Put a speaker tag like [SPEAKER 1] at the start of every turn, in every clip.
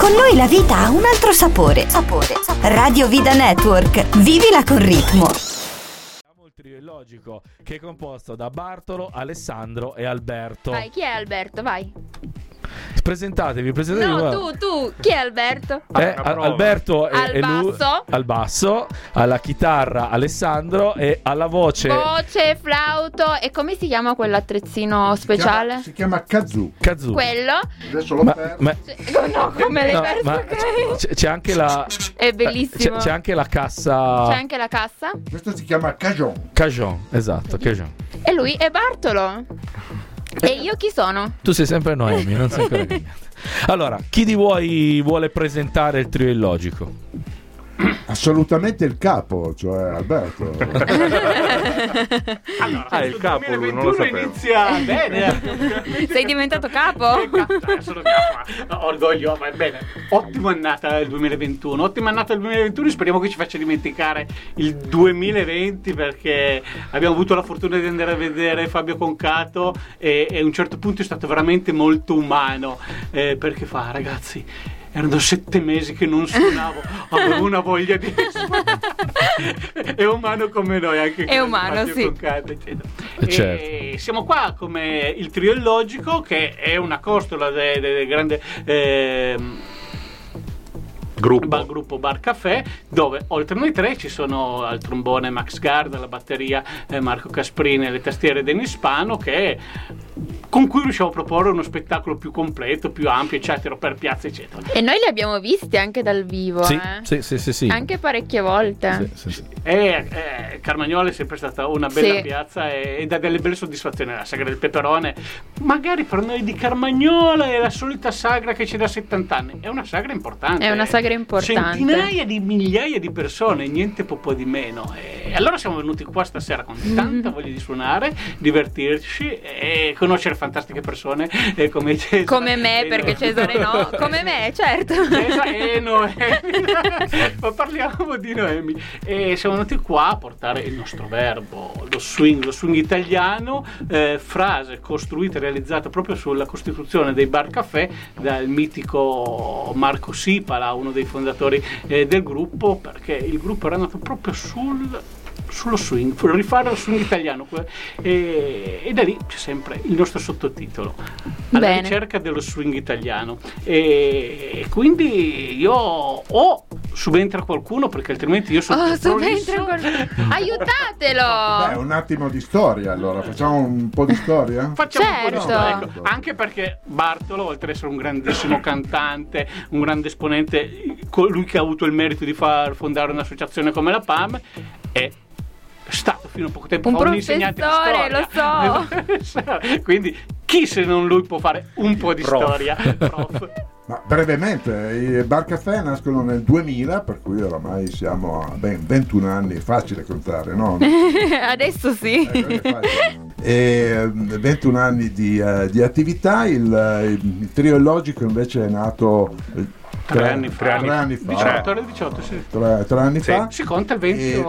[SPEAKER 1] Con noi la vita ha un altro sapore. Sapore. Radio Vida Network. Vivila con ritmo.
[SPEAKER 2] Il trio illogico che è composto da Bartolo, Alessandro e Alberto.
[SPEAKER 3] Vai, chi è Alberto? Vai.
[SPEAKER 2] Presentatevi, presentatevi.
[SPEAKER 3] No, tu, tu. Chi è Alberto?
[SPEAKER 2] Eh, Al- Alberto è,
[SPEAKER 3] Al
[SPEAKER 2] è lui-
[SPEAKER 3] basso.
[SPEAKER 2] al basso, alla chitarra Alessandro e alla voce
[SPEAKER 3] Voce, flauto e come si chiama quell'attrezzino speciale?
[SPEAKER 4] Si chiama kazoo.
[SPEAKER 2] Kazu.
[SPEAKER 3] Quello?
[SPEAKER 4] Adesso l'ho
[SPEAKER 2] Ma, ma-
[SPEAKER 3] No, come l'hai
[SPEAKER 2] no,
[SPEAKER 3] perso?
[SPEAKER 2] c'è, c'è anche la
[SPEAKER 3] È
[SPEAKER 2] c'è,
[SPEAKER 3] bellissimo.
[SPEAKER 2] c'è anche la cassa
[SPEAKER 3] C'è anche la cassa?
[SPEAKER 4] Questo si chiama cajon.
[SPEAKER 2] Cajon, esatto, Cajon.
[SPEAKER 3] E lui è Bartolo. E io chi sono?
[SPEAKER 2] Tu sei sempre Noemi, non sei ancora cambiato. Allora, chi di voi vuole presentare il trio illogico?
[SPEAKER 4] Assolutamente il capo, cioè Alberto.
[SPEAKER 5] Allora,
[SPEAKER 6] Ah, il capo, lui, non lo
[SPEAKER 5] 2021
[SPEAKER 6] sapevo.
[SPEAKER 5] inizia bene.
[SPEAKER 3] Sei diventato capo?
[SPEAKER 5] Eh, sono capo. Orgoglio, va bene. Ottima annata il 2021. Ottima annata il 2021. Speriamo che ci faccia dimenticare il 2020 perché abbiamo avuto la fortuna di andare a vedere Fabio Concato e, e a un certo punto è stato veramente molto umano. Eh, perché fa, ragazzi? Erano sette mesi che non suonavo, avevo una voglia di. è umano come noi, anche
[SPEAKER 3] È
[SPEAKER 5] con
[SPEAKER 3] umano, sì.
[SPEAKER 5] Eccetera.
[SPEAKER 2] Eh, certo.
[SPEAKER 5] E siamo qua come il trio illogico, che è una costola del de, de grande. ehm,
[SPEAKER 6] Gruppo.
[SPEAKER 5] Bar, gruppo Bar Caffè dove oltre noi tre ci sono al trombone Max Gard, alla batteria eh, Marco Casprini e le tastiere Denis Pano che con cui riusciamo a proporre uno spettacolo più completo, più ampio, eccetera, per piazza, eccetera.
[SPEAKER 3] E noi li abbiamo visti anche dal vivo,
[SPEAKER 2] Sì,
[SPEAKER 3] eh?
[SPEAKER 2] sì, sì, sì, sì.
[SPEAKER 3] Anche parecchie volte.
[SPEAKER 2] Sì, sì, sì.
[SPEAKER 5] E eh, Carmagnola è sempre stata una bella
[SPEAKER 3] Sì.
[SPEAKER 5] piazza e, e dà delle belle soddisfazioni. La sagra del peperone, magari per noi di Carmagnola è la solita sagra che c'è da 70 anni. È una sagra importante.
[SPEAKER 3] È una sagra importante.
[SPEAKER 5] Centinaia di migliaia di persone, niente po' di meno. E allora siamo venuti qua stasera con tanta voglia di suonare, divertirci e conoscere fantastiche persone eh, come Cesare.
[SPEAKER 3] Come me,
[SPEAKER 5] e
[SPEAKER 3] perché
[SPEAKER 5] no-
[SPEAKER 3] Cesare no. Come me, certo.
[SPEAKER 5] Cesare e Noemi. Ma parliamo di Noemi. E siamo venuti qua a portare il nostro verbo, lo swing, lo swing italiano, eh, frase costruita e realizzata proprio sulla costituzione dei bar caffè dal mitico Marco Sipala, uno dei fondatori eh, del gruppo, perché il gruppo era nato proprio sul sullo swing, rifare lo swing italiano que- e, e da lì c'è sempre il nostro sottotitolo alla
[SPEAKER 3] Bene.
[SPEAKER 5] ricerca dello swing italiano e, e quindi io o subentra qualcuno perché altrimenti io sono
[SPEAKER 3] Oh,
[SPEAKER 5] più prolisso.
[SPEAKER 3] subentra qualcuno.
[SPEAKER 4] Beh,
[SPEAKER 3] Aiutatelo!
[SPEAKER 4] un attimo di storia allora, facciamo un po' di storia?
[SPEAKER 5] Facciamo un po' di
[SPEAKER 3] Certo.
[SPEAKER 5] storia, ecco. anche perché Bartolo, oltre ad essere un grandissimo cantante, un grande esponente, colui che ha avuto il merito di far fondare un'associazione come la PAM, è stato fino a poco tempo
[SPEAKER 3] Un
[SPEAKER 5] fa un insegnante di
[SPEAKER 3] professore,
[SPEAKER 5] storia.
[SPEAKER 3] lo
[SPEAKER 5] so. Quindi chi se non lui può fare un po' di
[SPEAKER 6] Prof.
[SPEAKER 5] storia? Prof.
[SPEAKER 4] Ma brevemente, i bar caffè nascono nel 2000, per cui oramai siamo a ben 21 anni, è facile contare, no?
[SPEAKER 3] Adesso sì.
[SPEAKER 4] Eh, quello è facile. E eh, 21 anni di, eh, di attività, il, eh, il trio illogico invece è nato eh,
[SPEAKER 5] Tre anni fa.
[SPEAKER 4] tre anni fa.
[SPEAKER 5] 18, era il 18, sì.
[SPEAKER 4] Tre, tre anni
[SPEAKER 6] Sì.
[SPEAKER 4] fa.
[SPEAKER 5] Si conta il 20
[SPEAKER 4] E-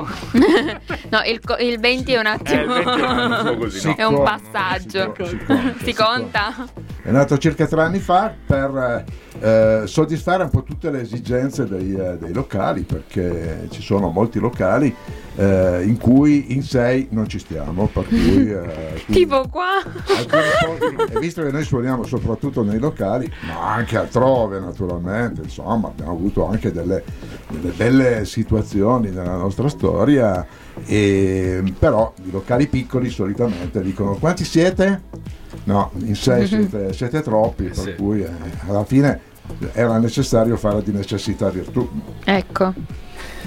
[SPEAKER 3] No, il, il 20 è un
[SPEAKER 6] Eh,
[SPEAKER 3] attimo.
[SPEAKER 6] 20 è così, no?
[SPEAKER 3] È un passaggio.
[SPEAKER 4] si co- si conta,
[SPEAKER 3] Si
[SPEAKER 4] si
[SPEAKER 3] conta?
[SPEAKER 4] È nato circa tre anni fa per eh, soddisfare un po' tutte le esigenze dei, eh, dei locali, perché ci sono molti locali eh, in cui in sei non ci stiamo, per cui... eh,
[SPEAKER 3] Tipo qua.
[SPEAKER 4] alcuni posti- e visto che noi suoniamo soprattutto nei locali, ma anche altrove naturalmente, insomma abbiamo avuto anche delle, delle belle situazioni nella nostra storia, e, però i locali piccoli solitamente dicono quanti siete? No, in sei siete, siete troppi, per
[SPEAKER 2] Sì.
[SPEAKER 4] cui eh, alla fine era necessario fare di necessità virtù.
[SPEAKER 3] Ecco.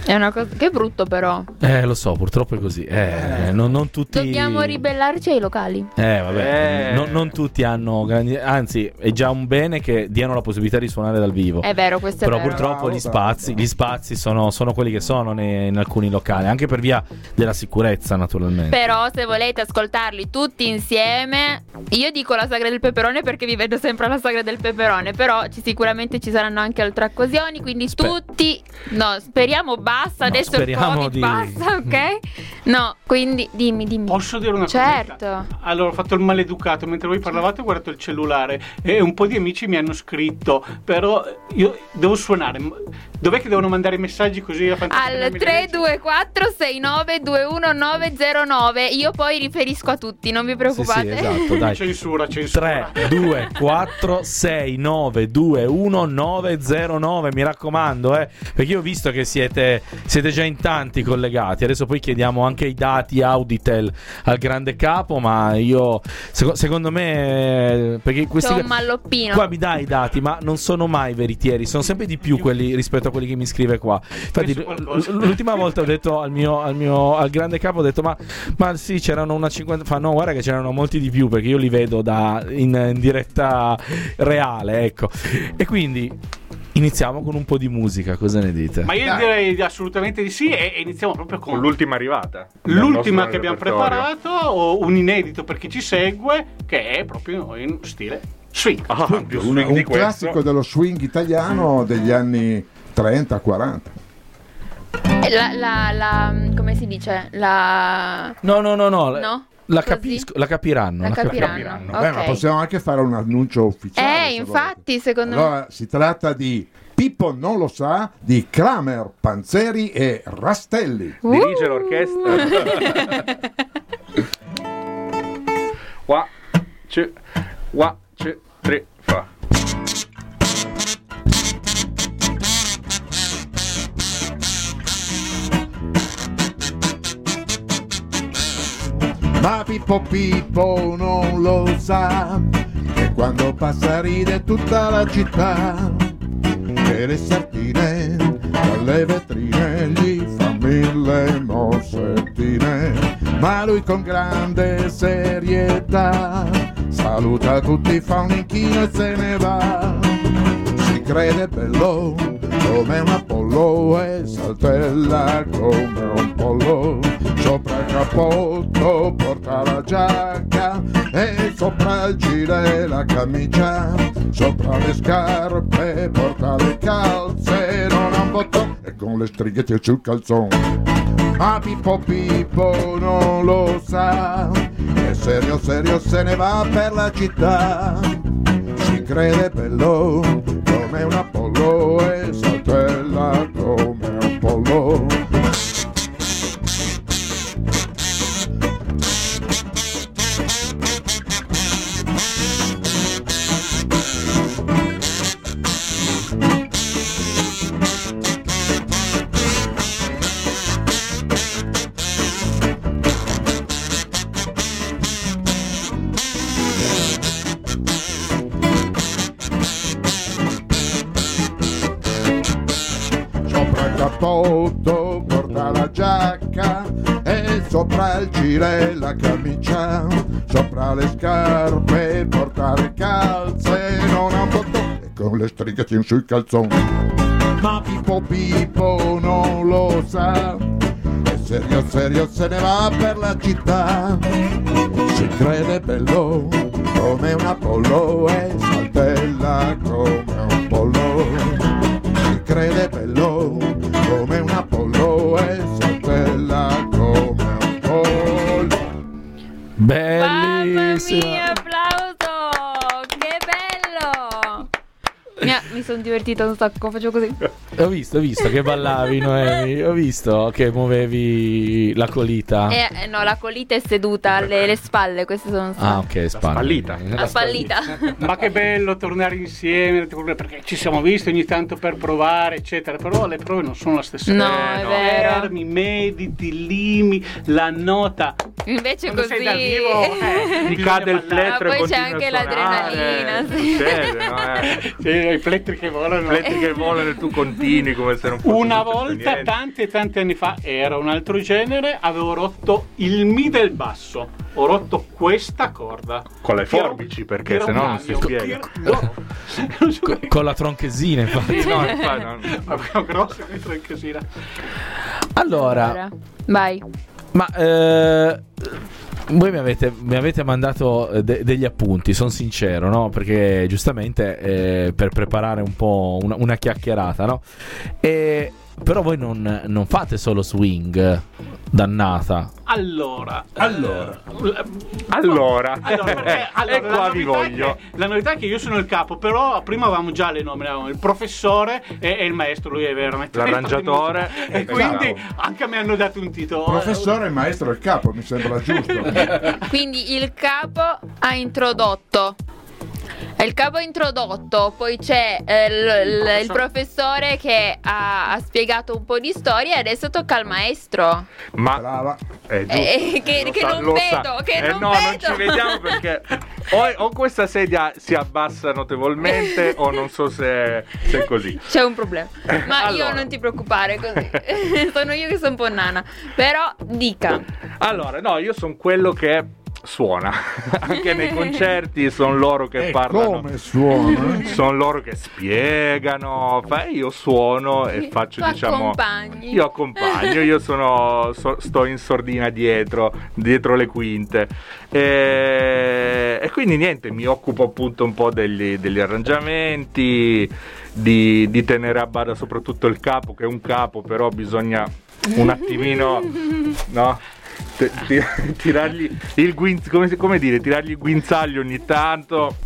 [SPEAKER 3] È una cosa. Che brutto, però.
[SPEAKER 2] Eh, lo so, purtroppo è così. Eh, non, non tutti.
[SPEAKER 3] Dobbiamo ribellarci ai locali.
[SPEAKER 2] Eh, vabbè,
[SPEAKER 6] Eh.
[SPEAKER 2] Non, non tutti hanno grandi. Anzi, è già un bene che diano la possibilità di suonare dal vivo.
[SPEAKER 3] È vero, questo è
[SPEAKER 2] Però
[SPEAKER 3] vero.
[SPEAKER 2] purtroppo gli spazi, gli spazi sono, sono quelli che sono ne- in alcuni locali, anche per via della sicurezza, naturalmente.
[SPEAKER 3] Però se volete ascoltarli tutti insieme, io dico la sagra del peperone perché vi vedo sempre alla sagra del peperone, però ci- sicuramente ci saranno anche altre occasioni, quindi
[SPEAKER 2] Spe-
[SPEAKER 3] tutti, no, speriamo basta, adesso il Covid
[SPEAKER 2] di-
[SPEAKER 3] basta, ok? No, quindi dimmi, dimmi.
[SPEAKER 5] Posso dire una
[SPEAKER 3] Certo.
[SPEAKER 5] cosa? Allora, ho fatto il maleducato. Mentre voi parlavate, ho guardato il cellulare e un po' di amici mi hanno scritto. Però io devo suonare. Dov'è che devono mandare i messaggi così a?
[SPEAKER 3] Al 324 69 21909 io poi riferisco a tutti, non vi
[SPEAKER 2] Sì,
[SPEAKER 3] preoccupate.
[SPEAKER 2] sì, esatto, dai.
[SPEAKER 5] Censura, censura.
[SPEAKER 2] 3, 2, 4, 6, 9, 2, 1, 9, 0, 9. Mi raccomando, eh, perché io ho visto che siete, siete già in tanti collegati. Adesso poi chiediamo anche i dati Auditel al grande capo. Ma io, seco- secondo me, eh, perché questi
[SPEAKER 3] C'ho un malloppino.
[SPEAKER 2] qua mi dai i dati, ma non sono mai veritieri. Sono sempre di più quelli rispetto a quelli che mi scrive qua. Infatti, l- l'ultima volta ho detto al mio, al mio al grande capo: ho detto, ma, ma sì, c'erano una 50. Fa no, guarda che c'erano molti di più perché io li vedo da, in, in diretta reale. Ecco, e quindi iniziamo con un po' di musica. Cosa ne dite?
[SPEAKER 5] Ma io
[SPEAKER 4] Dai.
[SPEAKER 5] direi assolutamente di sì. E e iniziamo proprio con
[SPEAKER 6] Con l'ultima arrivata.
[SPEAKER 5] l'ultima che abbiamo preparato, o un inedito per chi ci segue, che è proprio in stile swing.
[SPEAKER 6] Ah, più
[SPEAKER 4] Un,
[SPEAKER 6] swing
[SPEAKER 4] un
[SPEAKER 6] di questo.
[SPEAKER 4] classico dello swing italiano degli anni 30-40.
[SPEAKER 3] Eh, La, la, la- come si dice? La...
[SPEAKER 2] No, no, no, no.
[SPEAKER 3] No?
[SPEAKER 2] La, capisco, la capiranno.
[SPEAKER 3] La
[SPEAKER 2] la cap-
[SPEAKER 3] capiranno.
[SPEAKER 6] capiranno.
[SPEAKER 3] ok.
[SPEAKER 4] Beh, ma possiamo anche fare un annuncio ufficiale.
[SPEAKER 3] Eh,
[SPEAKER 4] se
[SPEAKER 3] infatti,
[SPEAKER 4] volete.
[SPEAKER 3] secondo me...
[SPEAKER 4] Allora, si tratta di Pippo non lo sa di Kramer, Panzeri e Rastelli.
[SPEAKER 3] Uh!
[SPEAKER 6] Dirige l'orchestra. One, two, one, two, three,
[SPEAKER 4] Ma Pippo Pippo non lo sa che quando passa ride tutta la città. E le sardine dalle vetrine gli fa mille mossettine ma lui con grande serietà saluta tutti fa un inchino e se ne va crede bello come un Apollo e saltella come un pollo. Sopra il cappotto porta la giacca e sopra il gilet la camicia. Sopra le scarpe porta le calze non ha un bottone e con le stringhe sul calzone. Ma Pippo Pippo non lo sa e serio serio se ne va per la città. Si crede bello come un Apollo e saltella come un pollo sopra il gilet la camicia sopra le scarpe porta le calze non ha un bottone e con le stringhe sui calzoni. Ma Pippo Pippo non lo sa e serio serio se ne va per la città. Si crede bello come un Apollo e saltella come un pollo. Si crede bello
[SPEAKER 3] Mamma
[SPEAKER 2] Bellissima.
[SPEAKER 3] mia, applauso! Che bello! Mi, ha- mi sono divertita un sacco, faccio così.
[SPEAKER 2] Ho visto, ho visto che ballavi, Noemi. Ho visto che muovevi la colita.
[SPEAKER 3] Eh, eh, no, la colita è seduta, le, le spalle, queste sono
[SPEAKER 2] Ah, ok, spalle.
[SPEAKER 6] spallita.
[SPEAKER 3] La spallita.
[SPEAKER 5] Ma che bello tornare insieme, perché ci siamo visti ogni tanto per provare, eccetera. Però le prove non sono la stessa.
[SPEAKER 3] No,
[SPEAKER 5] Eh,
[SPEAKER 3] è vero.
[SPEAKER 5] Fermi, mediti, limi, la nota.
[SPEAKER 3] Invece
[SPEAKER 5] Quando
[SPEAKER 3] così...
[SPEAKER 5] sei dal vivo, eh,
[SPEAKER 6] Ti cade il plettro
[SPEAKER 3] Ma
[SPEAKER 6] e
[SPEAKER 3] poi c'è anche l'adrenalina, sì.
[SPEAKER 6] Succede, no? Eh.
[SPEAKER 5] Sì, i plettri che volano.
[SPEAKER 6] I plettri che volano e tu continui come se non fosse
[SPEAKER 5] Una volta,
[SPEAKER 6] niente.
[SPEAKER 5] tanti e tanti anni fa, era un altro genere, avevo rotto il Mi del basso. Ho rotto questa corda.
[SPEAKER 6] Con le forbici, perché
[SPEAKER 5] un
[SPEAKER 6] sennò non si spiega.
[SPEAKER 5] No,
[SPEAKER 2] con la tronchesina, infatti.
[SPEAKER 6] Sì, no, infatti, no.
[SPEAKER 5] Ma grossa che troncasina.
[SPEAKER 2] Allora,
[SPEAKER 3] Vai.
[SPEAKER 2] ma eh, voi mi avete, mi avete mandato eh, de- degli appunti, sono sincero, no? Perché giustamente eh, per preparare un po' una, una chiacchierata, no? E però voi non, non fate solo swing, dannata.
[SPEAKER 5] Allora,
[SPEAKER 4] Allora.
[SPEAKER 5] eh,
[SPEAKER 6] Allora,
[SPEAKER 5] Allora, perché- allora,
[SPEAKER 6] e
[SPEAKER 5] la
[SPEAKER 6] qua vi
[SPEAKER 5] novità è
[SPEAKER 6] voglio.
[SPEAKER 5] che- la novità è che io sono il capo, però prima avevamo già le nomine, avevamo il professore e, e il maestro, lui è veramente
[SPEAKER 6] L'arrangiatore.
[SPEAKER 5] E
[SPEAKER 6] Esatto.
[SPEAKER 5] quindi anche a me hanno dato un titolo.
[SPEAKER 4] Professore, maestro e capo, mi sembra giusto.
[SPEAKER 3] Quindi il capo ha introdotto. Il capo introdotto, poi c'è eh, l- l- il professore che ha, ha spiegato un po' di storia e adesso tocca al maestro.
[SPEAKER 6] Ma
[SPEAKER 4] Brava.
[SPEAKER 6] Eh.
[SPEAKER 3] Eh, che- che
[SPEAKER 6] sa-
[SPEAKER 3] non
[SPEAKER 6] lo sa.
[SPEAKER 3] vedo, che
[SPEAKER 6] Eh,
[SPEAKER 3] non
[SPEAKER 6] no, non
[SPEAKER 3] vedo.
[SPEAKER 6] ci vediamo perché o, o questa sedia si abbassa notevolmente o non so se, se è così.
[SPEAKER 3] C'è un problema. Ma
[SPEAKER 6] Allora.
[SPEAKER 3] io non ti preoccupare così. sono io che sono un po' nana. Però dica.
[SPEAKER 6] Allora, no, io sono quello che suona. Anche nei concerti sono loro che
[SPEAKER 4] E
[SPEAKER 6] parlano.
[SPEAKER 4] come suona?
[SPEAKER 6] Sono loro che spiegano, fa- io suono e faccio
[SPEAKER 3] Tu
[SPEAKER 6] diciamo
[SPEAKER 3] accompagni.
[SPEAKER 6] io accompagno, io sono so- sto in sordina dietro, dietro le quinte. E, e quindi niente, mi occupo appunto un po' degli, degli arrangiamenti, di, di tenere a bada soprattutto il capo, che è un capo, però bisogna un attimino, no? T- ti- tirargli il guinz- come, come dire, tirargli il guinzaglio ogni tanto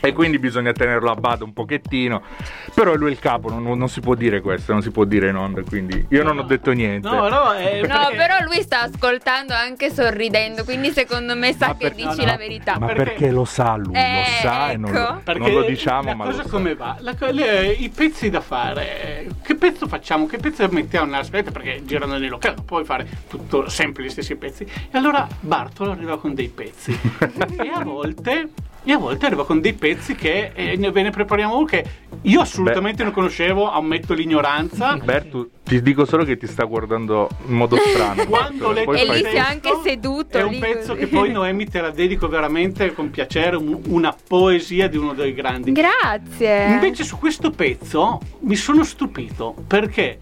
[SPEAKER 6] e quindi bisogna tenerlo a bada un pochettino però lui è il capo non, non si può dire questo non si può dire in onda quindi io non ho detto niente
[SPEAKER 5] No, no, è
[SPEAKER 3] No, però lui sta ascoltando anche sorridendo, quindi secondo me sa
[SPEAKER 6] Ma
[SPEAKER 3] che
[SPEAKER 6] per-
[SPEAKER 3] dici
[SPEAKER 5] no, no.
[SPEAKER 3] la verità.
[SPEAKER 6] ma
[SPEAKER 5] perché-
[SPEAKER 6] perché, lo sa lui
[SPEAKER 3] Eh,
[SPEAKER 6] lo sa e non
[SPEAKER 3] ecco.
[SPEAKER 6] lo,
[SPEAKER 5] Perché
[SPEAKER 6] non lo diciamo
[SPEAKER 5] la
[SPEAKER 6] ma
[SPEAKER 5] cosa
[SPEAKER 6] lo sa.
[SPEAKER 5] come va? La le- I pezzi da fare, che pezzo facciamo? Che pezzo mettiamo nella scaletta? Perché girando nei locali non puoi fare tutto sempre gli stessi pezzi. E allora Bartolo arriva con dei pezzi. e a volte. E a volte arriva con dei pezzi che eh, ve ne prepariamo uno che io assolutamente non conoscevo, ammetto l'ignoranza.
[SPEAKER 6] Bertu ti dico solo che ti sta guardando in modo strano
[SPEAKER 5] Quando leggo
[SPEAKER 6] poi
[SPEAKER 3] E lì si è anche seduto
[SPEAKER 5] È un
[SPEAKER 3] lì
[SPEAKER 5] pezzo che poi Noemi te la dedico veramente con piacere, un- una poesia di uno dei grandi.
[SPEAKER 3] Grazie.
[SPEAKER 5] Invece su questo pezzo mi sono stupito perché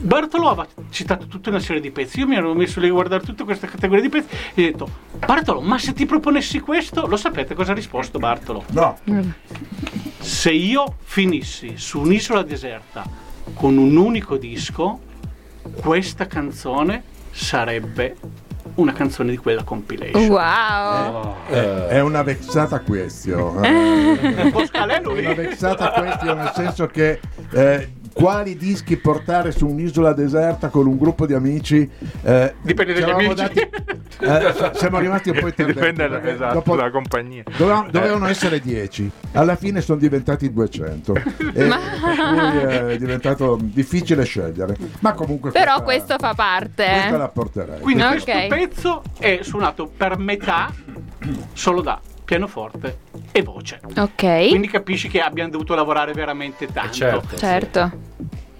[SPEAKER 5] Bartolo aveva citato tutta una serie di pezzi. Io mi ero messo lì a guardare tutta questa categoria di pezzi e ho detto: Bartolo, ma se ti proponessi questo, lo sapete cosa ha risposto Bartolo?
[SPEAKER 4] No,
[SPEAKER 5] Se io finissi su un'isola deserta con un unico disco, questa canzone sarebbe una canzone di quella compilation.
[SPEAKER 3] Wow.
[SPEAKER 4] è, è una vexata question. eh. È una vexata question nel senso che eh, quali dischi portare su un'isola deserta con un gruppo di amici eh,
[SPEAKER 5] Dipende dagli amici.
[SPEAKER 4] dati- eh, siamo rimasti un po' interdenti
[SPEAKER 6] dipende da- esatto,
[SPEAKER 4] dopo-
[SPEAKER 6] dalla compagnia
[SPEAKER 4] Dovevano, dovevano essere 10, alla fine sono diventati 200 e per cui è diventato difficile scegliere. Ma comunque
[SPEAKER 3] Però
[SPEAKER 4] questa-
[SPEAKER 3] questo fa parte. eh.
[SPEAKER 4] questa la porterei.
[SPEAKER 5] Quindi
[SPEAKER 3] Ok.
[SPEAKER 5] questo pezzo è suonato per metà solo da pianoforte e voce.
[SPEAKER 3] Ok.
[SPEAKER 5] Quindi capisci che abbiamo dovuto lavorare veramente tanto.
[SPEAKER 2] certo.
[SPEAKER 3] certo.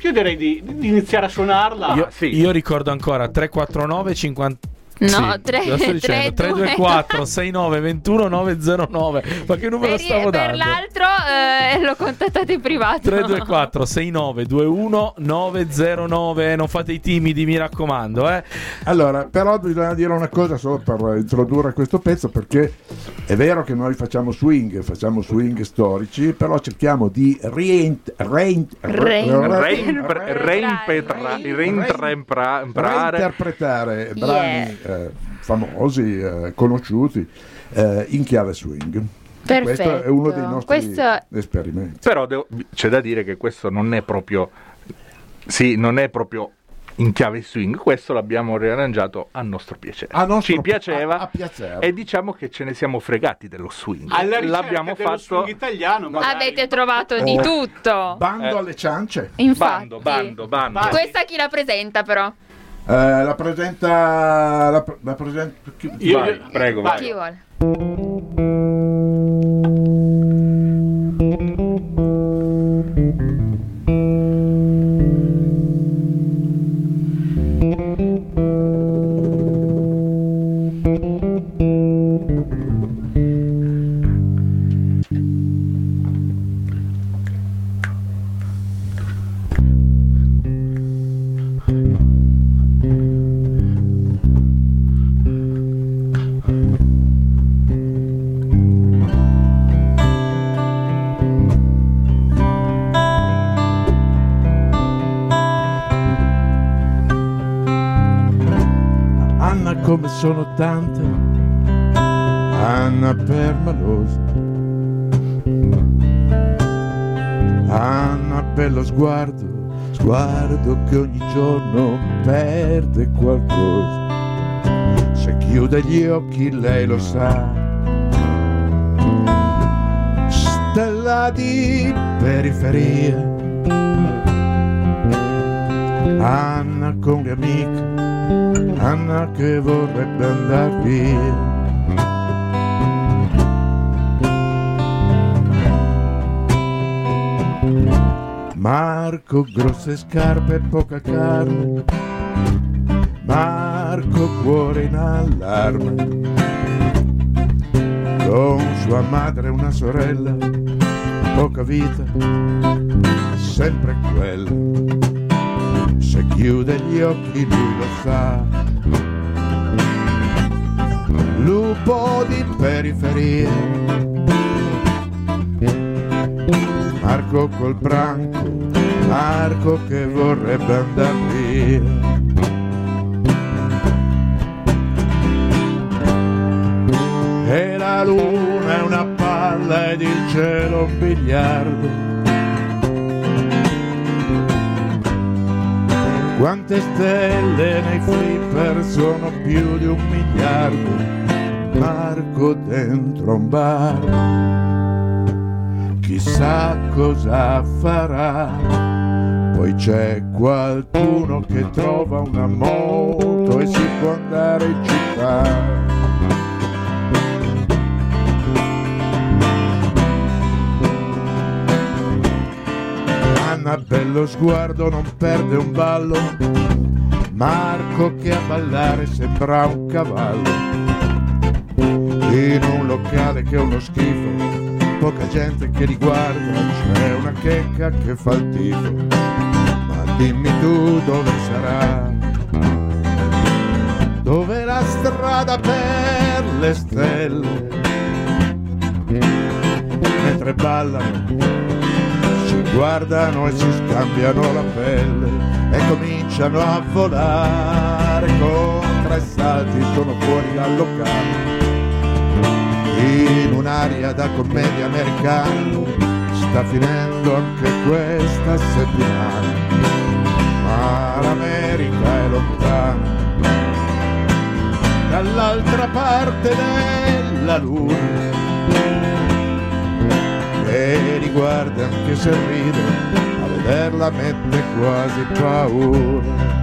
[SPEAKER 5] Io direi di, di iniziare a suonarla.
[SPEAKER 2] Io,
[SPEAKER 6] sì.
[SPEAKER 2] io ricordo ancora 349 50
[SPEAKER 3] No,
[SPEAKER 2] sì,
[SPEAKER 3] tre-
[SPEAKER 2] lo sto dicendo,
[SPEAKER 3] tre, due.
[SPEAKER 2] 324 69 21 909 ma che numero
[SPEAKER 3] Per,
[SPEAKER 2] stavo
[SPEAKER 3] per
[SPEAKER 2] dando?
[SPEAKER 3] l'altro eh, l'ho contattato in privato.
[SPEAKER 2] 324 69 21 909 non fate i timidi mi raccomando eh.
[SPEAKER 4] Allora, però bisogna dire una cosa solo per introdurre questo pezzo perché è vero che noi facciamo swing, facciamo swing storici, però cerchiamo di reinterpretare brani eh, famosi, eh, conosciuti eh, in chiave swing. Questo è uno dei nostri
[SPEAKER 3] Questo-
[SPEAKER 4] esperimenti.
[SPEAKER 6] Però devo- c'è da dire che questo non è proprio. Sì, non è proprio in chiave swing. Questo l'abbiamo riarrangiato a nostro piacere.
[SPEAKER 4] A nostro-
[SPEAKER 6] Ci piaceva.
[SPEAKER 4] a- a piacere.
[SPEAKER 6] E diciamo che ce ne siamo fregati dello swing. L'abbiamo
[SPEAKER 5] dello
[SPEAKER 6] fatto.
[SPEAKER 5] swing italiano. magari.
[SPEAKER 3] Avete trovato di
[SPEAKER 4] Oh.
[SPEAKER 3] tutto.
[SPEAKER 4] Bando
[SPEAKER 6] Eh.
[SPEAKER 4] alle ciance.
[SPEAKER 3] Infatti.
[SPEAKER 6] Bando, bando, bando.
[SPEAKER 5] Vai.
[SPEAKER 3] Questa chi la presenta però?
[SPEAKER 4] Eh, la presenta. La, la presenta chi-
[SPEAKER 5] Io-
[SPEAKER 6] Vai, prego, vai.
[SPEAKER 3] Chi vuole?
[SPEAKER 4] Lo. Stella di periferia. Anna con le amiche, Anna che vorrebbe andar via. Marco grosse scarpe e sempre quella. Se chiude gli occhi lui lo sa. Lupo di periferia, Marco col branco, Marco che vorrebbe andar via. E la luna è una palla ed il cielo un biliardo. Quante stelle nei flipper sono più di un miliardo. Marco dentro un bar chissà cosa farà. Poi c'è qualcuno che trova una moto e si può andare in città. Anna bello sguardo non perde un ballo. Marco che a ballare sembra un cavallo. In un locale che è uno schifo poca gente che li guarda, c'è una checca che fa il tifo. Ma dimmi tu dove sarà? Dove la strada per le stelle? Mentre ballano, guardano e si scambiano la pelle e cominciano a volare. Con tre salti, sono fuori dal locale in un'aria da commedia americana. Sta finendo anche questa settimana ma l'America è lontana. Dall'altra parte della luna e li guarda anche se ride a vederla mette quasi paura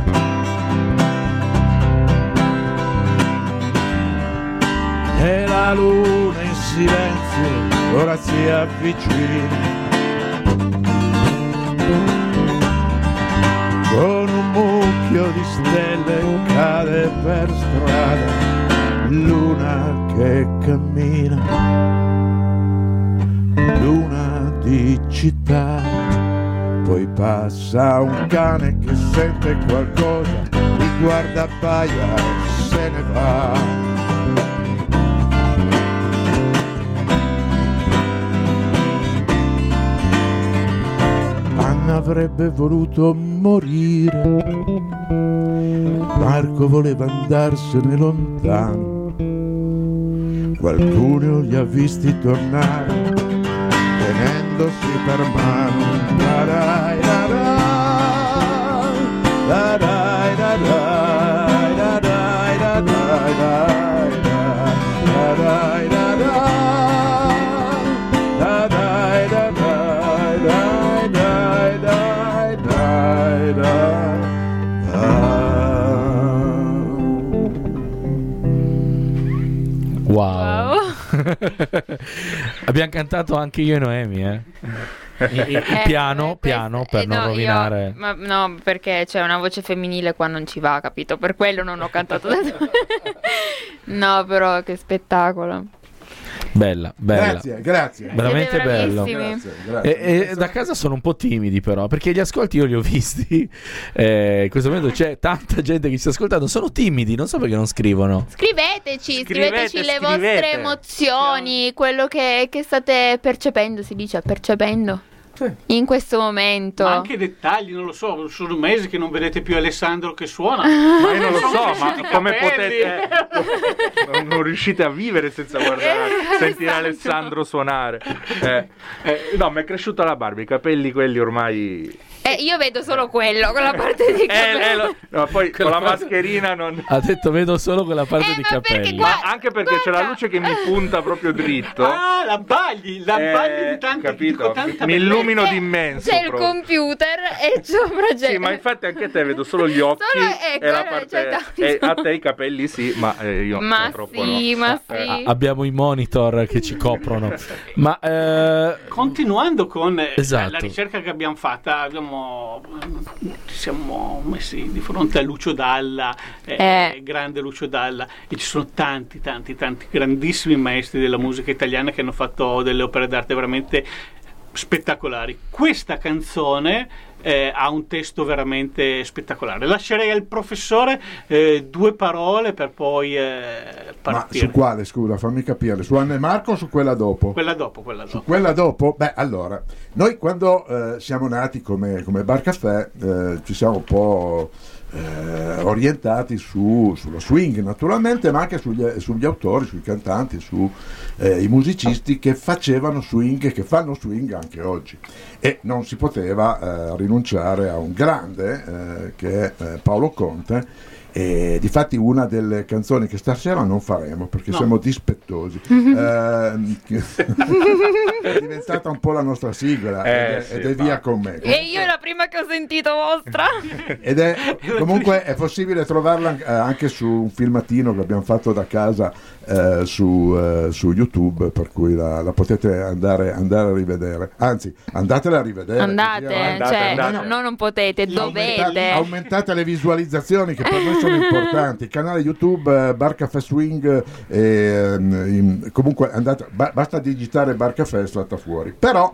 [SPEAKER 4] e la luna in silenzio ora si avvicina. Con un mucchio di stelle cade per strada, luna che cammina, di città. Poi passa un cane che sente qualcosa, li guarda paia e se ne va. avrebbe voluto morire. Marco voleva andarsene lontano. Qualcuno li ha visti tornare, tremendo Superman. Tararara,
[SPEAKER 2] tararara. Abbiamo cantato anche io e Noemi, eh.
[SPEAKER 3] Eh,
[SPEAKER 2] piano,
[SPEAKER 3] eh,
[SPEAKER 2] piano,
[SPEAKER 3] questo-
[SPEAKER 2] per
[SPEAKER 3] eh,
[SPEAKER 2] non
[SPEAKER 3] no, io-
[SPEAKER 2] rovinare.
[SPEAKER 3] ma no, perché c'è una voce femminile qua non ci va, capito? Per quello non ho cantato da No, però che spettacolo.
[SPEAKER 2] Bella, bella.
[SPEAKER 4] Grazie, grazie.
[SPEAKER 2] Veramente bello.
[SPEAKER 4] Grazie, grazie.
[SPEAKER 2] E, e da casa sono un po' timidi però perché gli ascolti io li ho visti Eh, in questo momento c'è tanta gente che ci sta ascoltando sono timidi non so perché non scrivono
[SPEAKER 3] Scriveteci,
[SPEAKER 6] Scrivete,
[SPEAKER 3] scriveteci le
[SPEAKER 6] scrivete.
[SPEAKER 3] vostre emozioni, quello che, che state percependo, si dice percependo. In questo momento.
[SPEAKER 5] Ma anche dettagli, non lo so, sono mesi che non vedete più Alessandro che suona.
[SPEAKER 6] Ma io non lo so, ma come potete. non, non riuscite a vivere senza guardare, sentire Alessandro suonare. Eh, eh, no, mi è cresciuta la barba, i capelli quelli ormai.
[SPEAKER 3] Eh, io vedo solo quello, quella parte di
[SPEAKER 6] Eh,
[SPEAKER 3] capelli.
[SPEAKER 6] eh, lo- no, poi con la mascherina non.
[SPEAKER 2] Ha detto vedo solo quella parte
[SPEAKER 3] Eh,
[SPEAKER 2] di
[SPEAKER 3] ma perché
[SPEAKER 2] capelli.
[SPEAKER 3] qua-
[SPEAKER 6] Ma anche perché c'è la
[SPEAKER 3] Guarda.
[SPEAKER 6] luce che mi punta proprio dritto.
[SPEAKER 5] Ah, la bagli, la
[SPEAKER 6] Eh,
[SPEAKER 5] bagli di tanta,
[SPEAKER 6] capito?
[SPEAKER 5] tanta
[SPEAKER 6] Mi illumino
[SPEAKER 3] C'è-
[SPEAKER 6] d'immenso.
[SPEAKER 3] C'è il
[SPEAKER 6] proprio.
[SPEAKER 3] computer e sopra c'è.
[SPEAKER 6] Sì, ma infatti anche a te vedo solo gli occhi
[SPEAKER 3] Solo- ecco,
[SPEAKER 6] e la parte.
[SPEAKER 3] tanto.
[SPEAKER 6] e a te i capelli sì, ma eh, io
[SPEAKER 3] Ma
[SPEAKER 6] purtroppo
[SPEAKER 3] sì,
[SPEAKER 6] no.
[SPEAKER 3] ma
[SPEAKER 6] Eh,
[SPEAKER 3] sì.
[SPEAKER 2] Abbiamo i monitor che ci coprono. Ma eh,
[SPEAKER 5] Continuando con eh,
[SPEAKER 2] Esatto.
[SPEAKER 5] la ricerca che abbiamo fatta, abbiamo, ci siamo messi di fronte a Lucio Dalla, eh,
[SPEAKER 3] Eh.
[SPEAKER 5] grande Lucio Dalla, e ci sono tanti, tanti, tanti grandissimi maestri della musica italiana che hanno fatto delle opere d'arte veramente spettacolari. Questa canzone eh, ha un testo veramente spettacolare. Lascerei al professore eh, due parole per poi eh,
[SPEAKER 4] Ma
[SPEAKER 5] partire.
[SPEAKER 4] su quale, scusa, fammi capire, su Anne Marco o su quella dopo?
[SPEAKER 5] Quella dopo, quella
[SPEAKER 4] Su
[SPEAKER 5] dopo.
[SPEAKER 4] quella dopo, beh, allora, noi quando eh, siamo nati come, come Bar Caffè eh, ci siamo un po' eh, orientati su- sullo swing naturalmente, ma anche sugli, sugli autori, sui cantanti, sui musicisti che facevano swing e che fanno swing anche oggi. E non si poteva eh, rinunciare a un grande eh, che è eh, Paolo Conte. E difatti una delle canzoni che stasera non faremo perché
[SPEAKER 5] No.
[SPEAKER 4] siamo dispettosi. Che- è diventata un po' la nostra sigla
[SPEAKER 6] Eh,
[SPEAKER 4] ed è,
[SPEAKER 6] sì,
[SPEAKER 4] ed è via con me.
[SPEAKER 3] E io è la prima che ho sentito vostra.
[SPEAKER 4] Ed è comunque è possibile trovarla eh, anche su un filmatino che abbiamo fatto da casa eh, su, eh, su YouTube, per cui la, la potete andare, andare a rivedere. Anzi, andatela a rivedere.
[SPEAKER 3] Andate,
[SPEAKER 4] avanti.
[SPEAKER 6] Andate,
[SPEAKER 3] cioè,
[SPEAKER 6] andate.
[SPEAKER 3] no, non potete,
[SPEAKER 4] Aumentate,
[SPEAKER 3] dovete.
[SPEAKER 4] aumentate le visualizzazioni che per noi sono importanti. Il canale YouTube eh, Bar Caffè Swing, eh, ehm, in- comunque andate, ba- basta digitare Bar Caffè e salta fuori. Però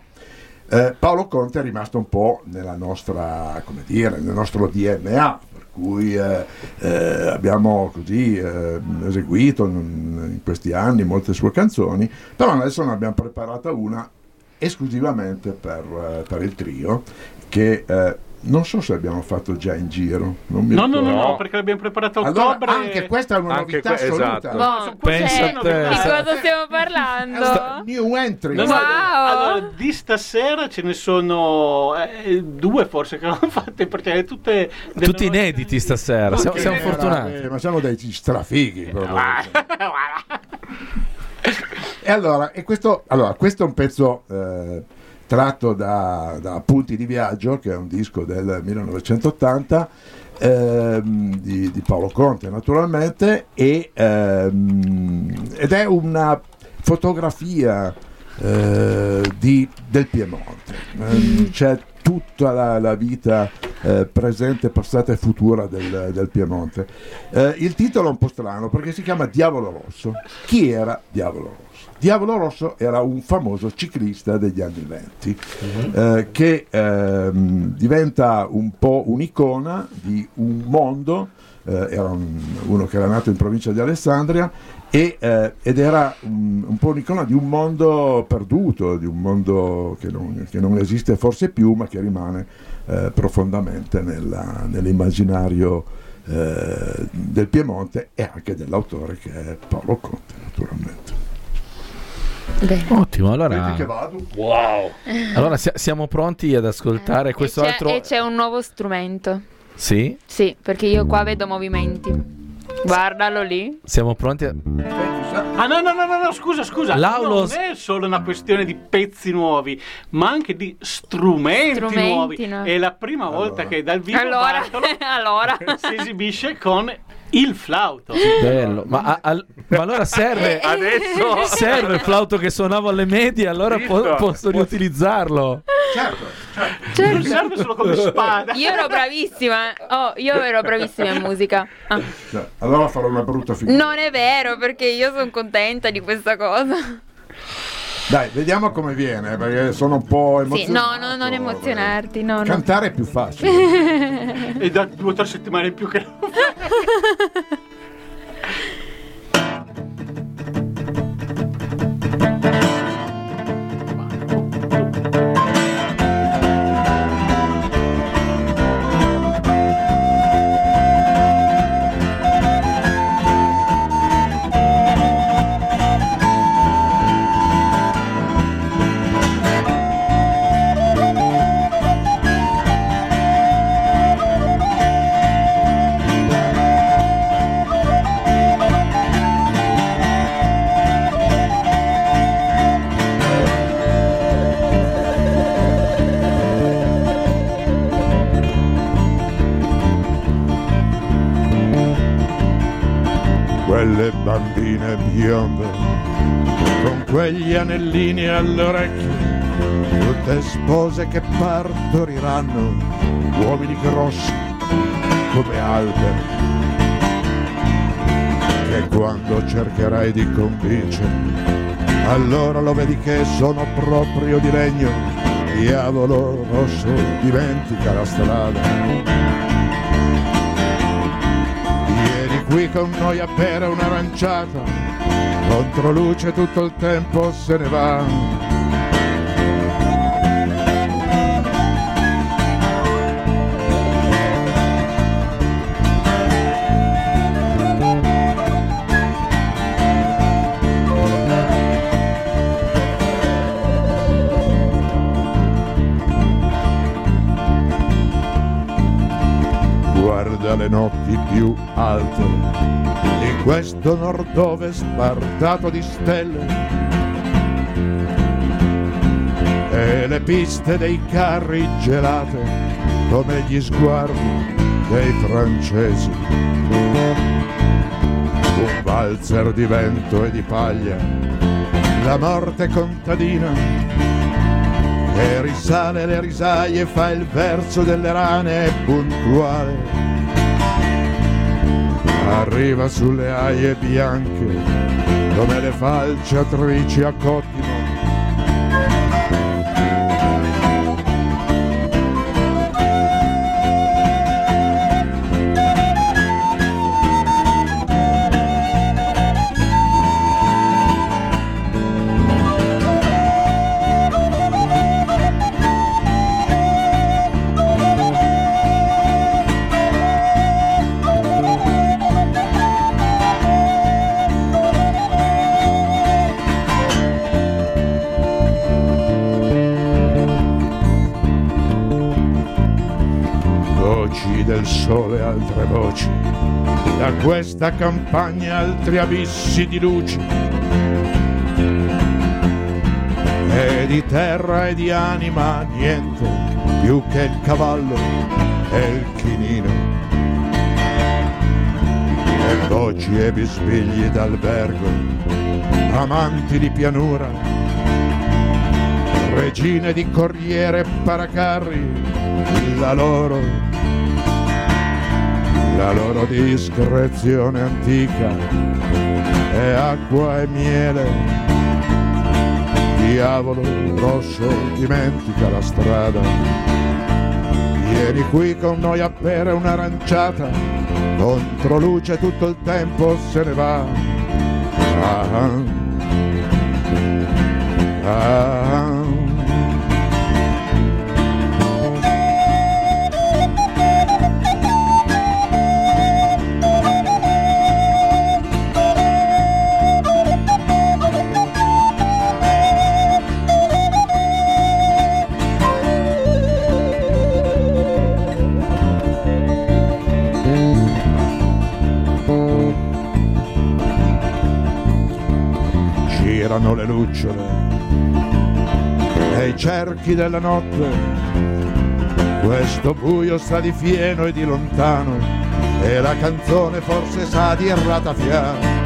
[SPEAKER 4] eh, Paolo Conte è rimasto un po' nella nostra, come dire, nel nostro DNA. Cui eh, eh, abbiamo così eh, eseguito in, in questi anni molte sue canzoni, però adesso ne abbiamo preparata una esclusivamente per, eh, per il trio che eh, non so se abbiamo fatto già in giro. Non mi
[SPEAKER 5] No, no, no, no,
[SPEAKER 6] No.
[SPEAKER 5] perché l'abbiamo preparata a
[SPEAKER 4] Allora,
[SPEAKER 5] ottobre.
[SPEAKER 4] anche questa è una
[SPEAKER 6] Anche
[SPEAKER 4] novità
[SPEAKER 6] que-
[SPEAKER 4] assoluta.
[SPEAKER 6] esatto.
[SPEAKER 3] Boh,
[SPEAKER 5] può
[SPEAKER 2] Pensa a
[SPEAKER 5] una
[SPEAKER 2] te.
[SPEAKER 5] novità.
[SPEAKER 3] Di
[SPEAKER 2] Sa-
[SPEAKER 3] cosa stiamo parlando?
[SPEAKER 4] New entry.
[SPEAKER 5] No, no,
[SPEAKER 3] Wow.
[SPEAKER 5] allora, di stasera ce ne sono eh, due forse che l'hanno fatte perché è tutte
[SPEAKER 2] tutti inediti stasera. Siamo, siamo
[SPEAKER 4] Eh,
[SPEAKER 2] fortunati.
[SPEAKER 4] eh, ma siamo dei strafighi. proprio.
[SPEAKER 5] Guarda.
[SPEAKER 4] E allora, e questo, allora, questo è un pezzo eh, tratto da, da Appunti di viaggio, che è un disco del 1980 ehm, di, di Paolo Conte, naturalmente, e, ehm, ed è una fotografia eh, di- del Piemonte. Eh, c'è tutta la, la vita eh, presente, passata e futura del, del Piemonte. Eh, il titolo è un po' strano perché si chiama Diavolo Rosso. Chi era Diavolo Rosso? Diavolo Rosso era un famoso ciclista degli anni venti eh, che ehm, diventa un po' un'icona di un mondo, eh, era un- uno che era nato in provincia di Alessandria e, eh, ed era un, un po' un'icona di un mondo perduto, di un mondo che non, che non esiste forse più ma che rimane eh, profondamente nella- nell'immaginario eh, del Piemonte e anche dell'autore che è Paolo Conte naturalmente.
[SPEAKER 3] Bene.
[SPEAKER 2] Ottimo, allora?
[SPEAKER 6] Wow.
[SPEAKER 2] allora si- siamo pronti ad ascoltare questo
[SPEAKER 3] e,
[SPEAKER 2] altro.
[SPEAKER 3] e c'è un nuovo strumento.
[SPEAKER 2] Sì,
[SPEAKER 3] Sì, perché io qua vedo movimenti. Guardalo lì.
[SPEAKER 2] siamo pronti. A...
[SPEAKER 5] Ah no, no, no, no, no, scusa, scusa.
[SPEAKER 2] L'Aulos-
[SPEAKER 5] Non è solo una questione di pezzi nuovi, ma anche di strumenti,
[SPEAKER 3] Strumenti
[SPEAKER 5] nuovi.
[SPEAKER 3] nuovi.
[SPEAKER 5] È la prima volta
[SPEAKER 4] Allora.
[SPEAKER 5] che dal vivo
[SPEAKER 3] Allora,
[SPEAKER 5] Bartolo
[SPEAKER 3] allora.
[SPEAKER 5] si esibisce con il flauto.
[SPEAKER 2] Bello, ma, a- al- ma allora serve.
[SPEAKER 6] Adesso
[SPEAKER 2] Serve il flauto che suonavo alle medie, allora po- posso riutilizzarlo.
[SPEAKER 4] Certo,
[SPEAKER 5] Non serve solo come spada.
[SPEAKER 3] Io ero bravissima. Oh, io ero bravissima in musica. Ah.
[SPEAKER 4] Cioè, allora farò una brutta figura.
[SPEAKER 3] Non è vero, perché io sono contenta di questa cosa.
[SPEAKER 4] Dai, vediamo come viene, perché sono un po'
[SPEAKER 3] Sì,
[SPEAKER 4] emozionato.
[SPEAKER 3] no, no, non emozionarti, no, no.
[SPEAKER 4] Cantare è più facile.
[SPEAKER 5] E da due o tre settimane in più che
[SPEAKER 4] alle orecchie, tutte spose che partoriranno, uomini grossi come alberi, che quando cercherai di convincere, allora lo vedi che sono proprio di legno, diavolo rosso, dimentica la strada. Vieni qui con noi a bere un'aranciata, contro luce tutto il tempo se ne va. Le notti più alte di questo nord-ovest spartato di stelle e le piste dei carri gelate come gli sguardi dei francesi. Un valzer di vento e di paglia, la morte contadina che risale le risaie fa il verso delle rane puntuale. Arriva sulle aie bianche come le falciatrici a Cottimo. Questa campagna altri abissi di luce. E di terra e di anima niente più che il cavallo e il chinino. E voci e bisbigli d'albergo, amanti di pianura, regine di corriere e paracarri, la loro, la loro discrezione antica è acqua e miele. Diavolo rosso, dimentica la strada. Vieni qui con noi a bere un'aranciata, contro luce tutto il tempo se ne va. Ah, ah. Girano le lucciole nei cerchi della notte. Questo buio sa di fieno e di lontano e la canzone forse sa di ratafiare.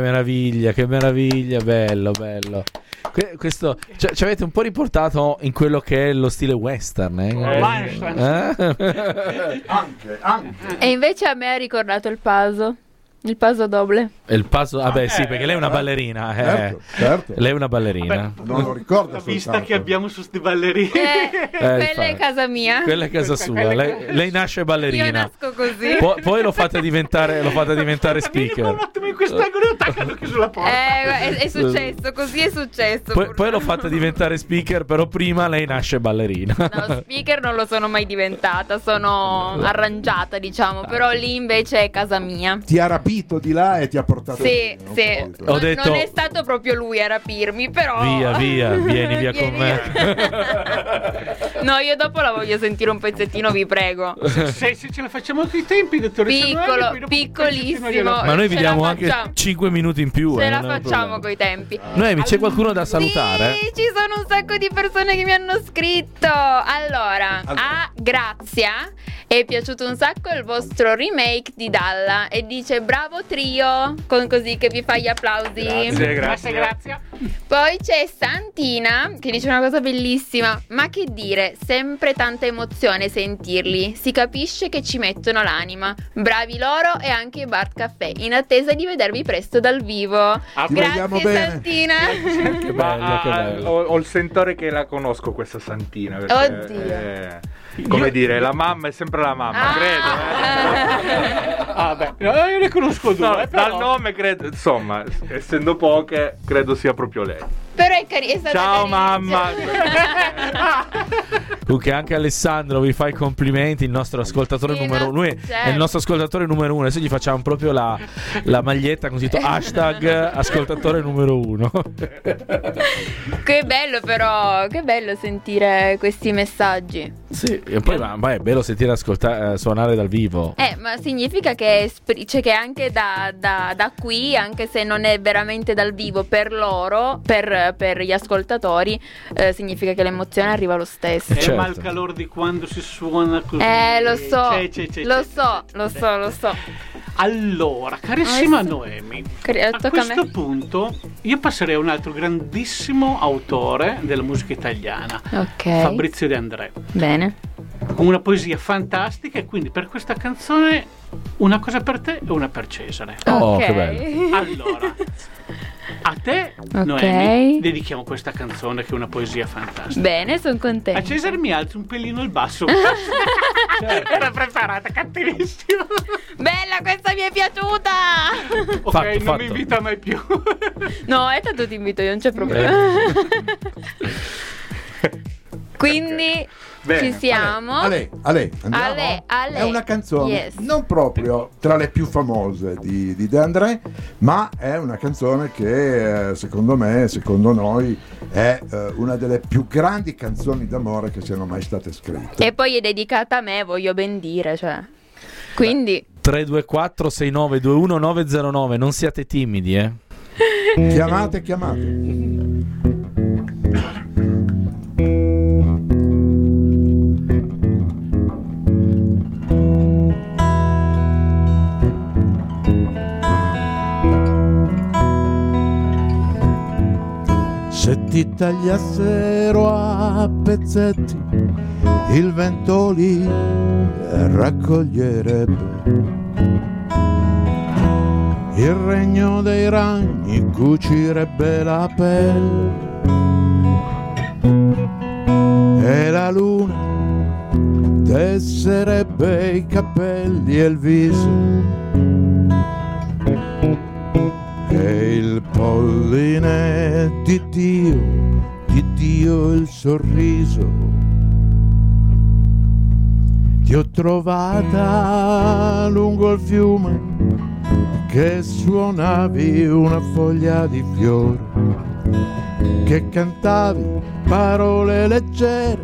[SPEAKER 2] Che meraviglia, che meraviglia, bello, bello. Que- questo ci ci avete un po' riportato in quello che è lo stile western, eh?
[SPEAKER 5] Western.
[SPEAKER 2] Eh?
[SPEAKER 4] Anche, anche.
[SPEAKER 3] E invece a me ha ricordato il puzzle. Il paso doble.
[SPEAKER 2] Il passo, vabbè, sì,
[SPEAKER 5] Eh,
[SPEAKER 2] perché lei è una ballerina. eh.
[SPEAKER 4] Certo, certo.
[SPEAKER 2] Lei è una ballerina.
[SPEAKER 5] Vabbè,
[SPEAKER 4] Non lo ricordo
[SPEAKER 5] La vista che abbiamo su sti ballerini.
[SPEAKER 3] Eh, quella
[SPEAKER 2] infatti.
[SPEAKER 3] è casa mia.
[SPEAKER 2] Quella è casa sua. Lei, lei nasce
[SPEAKER 3] Io
[SPEAKER 2] ballerina.
[SPEAKER 3] nasco così.
[SPEAKER 2] Po- poi lo fate diventare, lo fate diventare
[SPEAKER 5] qua un
[SPEAKER 2] speaker.
[SPEAKER 5] attimo in quest'angolo e attaccalo qui sulla porta.
[SPEAKER 3] Eh, è, è successo, così è successo.
[SPEAKER 2] Poi, poi lo fate diventare speaker, però prima lei nasce ballerina.
[SPEAKER 3] No, speaker non lo sono mai diventata, sono arrangiata, diciamo, però lì invece è casa mia.
[SPEAKER 4] Ti ha rapito di là e ti ha portato
[SPEAKER 3] Sì,
[SPEAKER 4] via,
[SPEAKER 3] sì.
[SPEAKER 2] Ho
[SPEAKER 3] Non-
[SPEAKER 2] detto-
[SPEAKER 3] Non è stato proprio lui a rapirmi, però.
[SPEAKER 2] Via, via, vieni via con me.
[SPEAKER 3] no, io dopo la voglio sentire un pezzettino, vi prego.
[SPEAKER 5] Se, se ce la facciamo con i tempi, dottoressa
[SPEAKER 3] Piccolo,
[SPEAKER 5] un
[SPEAKER 3] piccolissimo.
[SPEAKER 2] Ma noi vi diamo anche
[SPEAKER 3] facciamo.
[SPEAKER 2] 5 minuti in più.
[SPEAKER 3] Ce
[SPEAKER 2] eh,
[SPEAKER 3] la facciamo
[SPEAKER 2] problema.
[SPEAKER 3] coi tempi.
[SPEAKER 2] Noemi, c'è qualcuno da salutare?
[SPEAKER 3] Sì, ci sono un sacco di persone che mi hanno scritto. Allora, a Grazia è piaciuto un sacco il vostro remake di Dalla e dice bravo trio, con così che vi fa gli applausi.
[SPEAKER 6] Grazie,
[SPEAKER 5] Grazie, grazie.
[SPEAKER 3] Poi c'è Santina che dice una cosa bellissima. Ma che dire, sempre tanta emozione sentirli. Si capisce che ci mettono l'anima. Bravi loro e anche i Bart Caffè. In attesa di vedervi presto dal vivo.
[SPEAKER 4] Vogliamo
[SPEAKER 3] Grazie
[SPEAKER 4] bene.
[SPEAKER 3] Santina.
[SPEAKER 2] Che
[SPEAKER 6] Ma
[SPEAKER 2] bello, che
[SPEAKER 6] ah,
[SPEAKER 2] bello.
[SPEAKER 6] ho, ho il sentore che la conosco questa santina.
[SPEAKER 3] Oddio.
[SPEAKER 6] eh, come dire, la mamma è sempre la mamma,
[SPEAKER 3] Ah.
[SPEAKER 6] credo. eh.
[SPEAKER 5] Ah, beh, no, io ne conosco due.
[SPEAKER 6] No,
[SPEAKER 5] eh, però-
[SPEAKER 6] dal nome credo, insomma, essendo poche, credo sia proprio lei.
[SPEAKER 3] Però è, cari- è stata
[SPEAKER 6] Ciao
[SPEAKER 3] carinissima.
[SPEAKER 6] mamma.
[SPEAKER 2] Comunque anche Alessandro vi fa i complimenti, il nostro ascoltatore
[SPEAKER 3] Sì,
[SPEAKER 2] numero
[SPEAKER 3] no,
[SPEAKER 2] uno. Lui è
[SPEAKER 3] certo.
[SPEAKER 2] il nostro ascoltatore numero uno. Adesso gli facciamo proprio la, la maglietta con scritto hashtag ascoltatore numero uno.
[SPEAKER 3] Che bello però, che bello sentire questi messaggi.
[SPEAKER 2] sì, e poi ma, ma è bello sentire ascolta- eh, suonare dal vivo.
[SPEAKER 3] Eh, ma significa che, espri- cioè che anche da, da- da qui, anche se non è veramente dal vivo, per loro, per, per gli ascoltatori, eh, significa che l'emozione arriva lo stesso.
[SPEAKER 5] Eh,
[SPEAKER 2] Certo.
[SPEAKER 5] ma il calore di quando si suona così.
[SPEAKER 3] Eh, lo so,
[SPEAKER 5] C'è, c'è, c'è,
[SPEAKER 3] lo
[SPEAKER 5] c'è,
[SPEAKER 3] so,
[SPEAKER 5] c'è,
[SPEAKER 3] lo
[SPEAKER 5] c'è.
[SPEAKER 3] so, lo so.
[SPEAKER 5] Allora, carissima
[SPEAKER 3] Ah.
[SPEAKER 5] Noemi,
[SPEAKER 3] Cari- eh,
[SPEAKER 5] a
[SPEAKER 3] tocca a
[SPEAKER 5] questo
[SPEAKER 3] me.
[SPEAKER 5] punto io passerei a un altro grandissimo autore della musica italiana,
[SPEAKER 3] Ok.
[SPEAKER 5] Fabrizio De André,
[SPEAKER 3] Bene.
[SPEAKER 5] con una poesia fantastica e quindi per questa canzone una cosa per te e una per Cesare.
[SPEAKER 2] Oh,
[SPEAKER 3] Ok.
[SPEAKER 2] che bello.
[SPEAKER 5] Allora, a te,
[SPEAKER 3] Ok.
[SPEAKER 5] Noemi, dedichiamo questa canzone che è una poesia fantastica.
[SPEAKER 3] Bene, sono
[SPEAKER 5] A
[SPEAKER 3] contenta.
[SPEAKER 5] Cesare mi alzi un pelino il basso. Era preparata, cattivissimo.
[SPEAKER 3] Bella, questa mi è piaciuta!
[SPEAKER 5] Ok,
[SPEAKER 2] Fatto,
[SPEAKER 5] non
[SPEAKER 2] fatto.
[SPEAKER 5] mi invita mai più.
[SPEAKER 3] No, è tanto ti invito io, non c'è problema. Quindi
[SPEAKER 6] Bene.
[SPEAKER 3] ci siamo.
[SPEAKER 4] Ale, Ale, andiamo?
[SPEAKER 3] Ale, Ale.
[SPEAKER 4] È una canzone
[SPEAKER 3] Yes.
[SPEAKER 4] non proprio tra le più famose di, di De André, ma è una canzone che eh, secondo me, secondo noi, è eh, una delle più grandi canzoni d'amore che siano mai state scritte.
[SPEAKER 3] E poi è dedicata a me, voglio ben dire, cioè. Quindi
[SPEAKER 2] 324 6921 909 non siate timidi, eh.
[SPEAKER 4] Chiamate, chiamate. Ti tagliassero a pezzetti, il vento li raccoglierebbe. Il regno dei ragni cucirebbe la pelle e la luna tesserebbe i capelli e il viso e il polline di Dio, Dio il sorriso. Ti ho trovata lungo il fiume che suonavi una foglia di fiore, che cantavi parole leggere,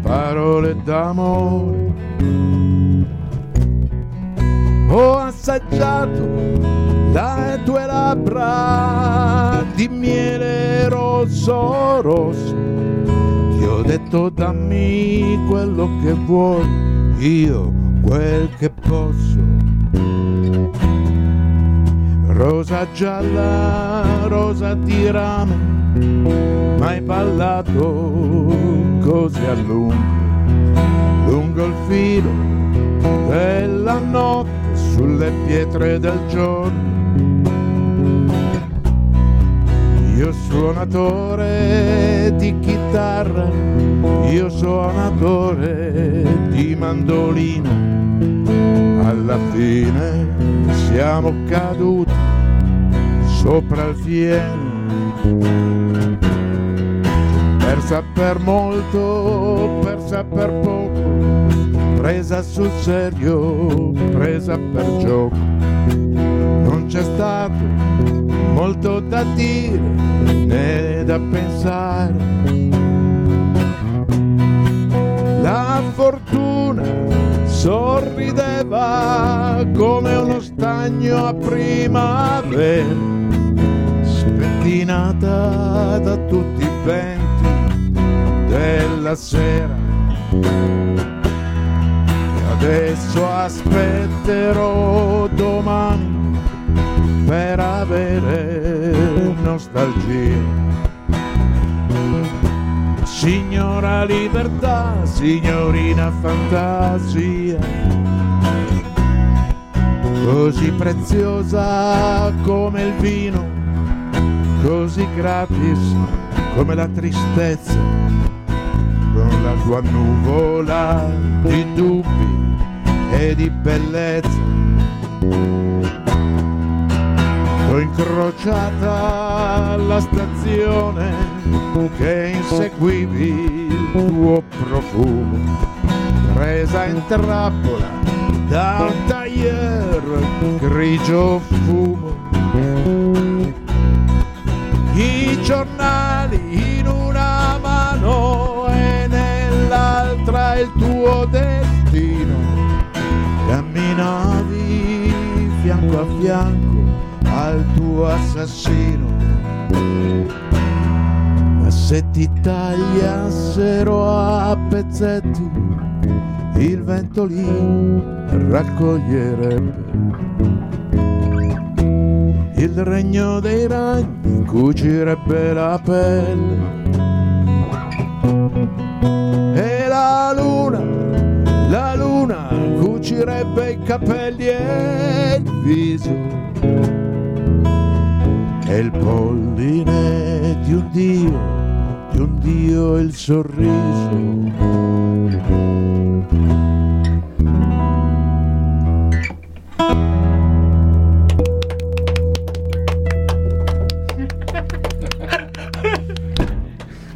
[SPEAKER 4] parole d'amore. Ho assaggiato le tue labbra di miele rosso rosso. Ti ho detto dammi quello che vuoi, io quel che posso. Rosa gialla, rosa di rame, mai ballato così a lungo, lungo il filo della notte sulle pietre del giorno. Io suonatore di chitarra, io suonatore di mandolino. Alla fine siamo caduti sopra il fieno. Persa per molto, persa per poco, presa sul serio, presa per gioco. C'è stato molto da dire né da pensare. La fortuna sorrideva come uno stagno a primavera, spettinata da tutti i venti della sera. E adesso aspetterò domani per avere nostalgia. Signora libertà, signorina fantasia, così preziosa come il vino, così gratis come la tristezza, con la tua nuvola di dubbi e di bellezza. Incrociata alla stazione che inseguivi il tuo profumo, presa in trappola da un taglier grigio fumo. I giornali in una mano e nell'altra il tuo destino. Camminavi fianco a fianco al tuo assassino. Ma se ti tagliassero a pezzetti, il vento li raccoglierebbe. Il regno dei ragni cucirebbe la pelle. E la luna, la luna cucirebbe i capelli e il viso e il polline di un dio, di un dio il sorriso.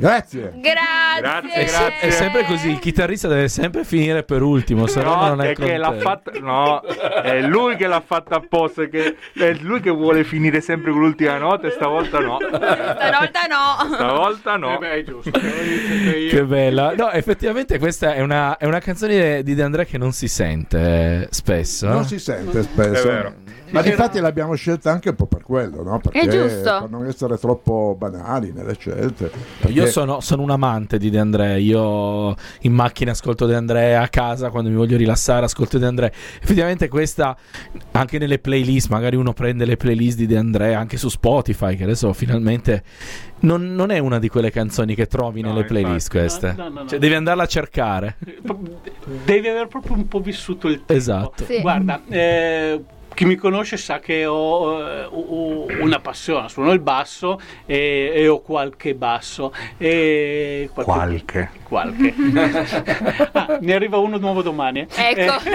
[SPEAKER 4] Grazie.
[SPEAKER 3] Grazie.
[SPEAKER 6] Grazie,
[SPEAKER 2] È, se- è sempre così, il chitarrista deve sempre finire per ultimo, se no,
[SPEAKER 6] No,
[SPEAKER 2] non è,
[SPEAKER 6] è che l'ha fatta. No, è lui che l'ha fatta apposta. Che è lui che vuole finire sempre con l'ultima nota. E stavolta no.
[SPEAKER 3] Stavolta no.
[SPEAKER 6] Stavolta
[SPEAKER 5] Eh
[SPEAKER 6] no.
[SPEAKER 5] beh, è giusto.
[SPEAKER 2] Che bella. No, effettivamente questa è una, è una canzone di De André che non si sente eh, spesso.
[SPEAKER 4] Non
[SPEAKER 2] eh.
[SPEAKER 4] si sente spesso.
[SPEAKER 6] È vero.
[SPEAKER 4] Ma difatti l'abbiamo scelta anche un po' per quello, no? Perché
[SPEAKER 3] È giusto.
[SPEAKER 4] per non essere troppo banali nelle scelte. Perché-
[SPEAKER 2] Io sono, sono un amante di De André. Io in macchina ascolto De André, a casa quando mi voglio rilassare ascolto De André. Effettivamente questa, anche nelle playlist, magari uno prende le playlist di De André anche su Spotify, che adesso finalmente non, non è una di quelle canzoni che trovi
[SPEAKER 6] No,
[SPEAKER 2] nelle playlist
[SPEAKER 5] infatti.
[SPEAKER 2] queste.
[SPEAKER 5] No, no, no, no.
[SPEAKER 2] Cioè, devi andarla a cercare.
[SPEAKER 5] Devi aver proprio un po' vissuto il tempo.
[SPEAKER 2] Esatto.
[SPEAKER 3] Sì.
[SPEAKER 5] Guarda, eh, chi mi conosce sa che ho, eh, ho una passione, suono il basso e, e ho qualche basso. E
[SPEAKER 6] Qualche.
[SPEAKER 5] qualche. Ah, ne arriva uno nuovo domani.
[SPEAKER 3] Ecco.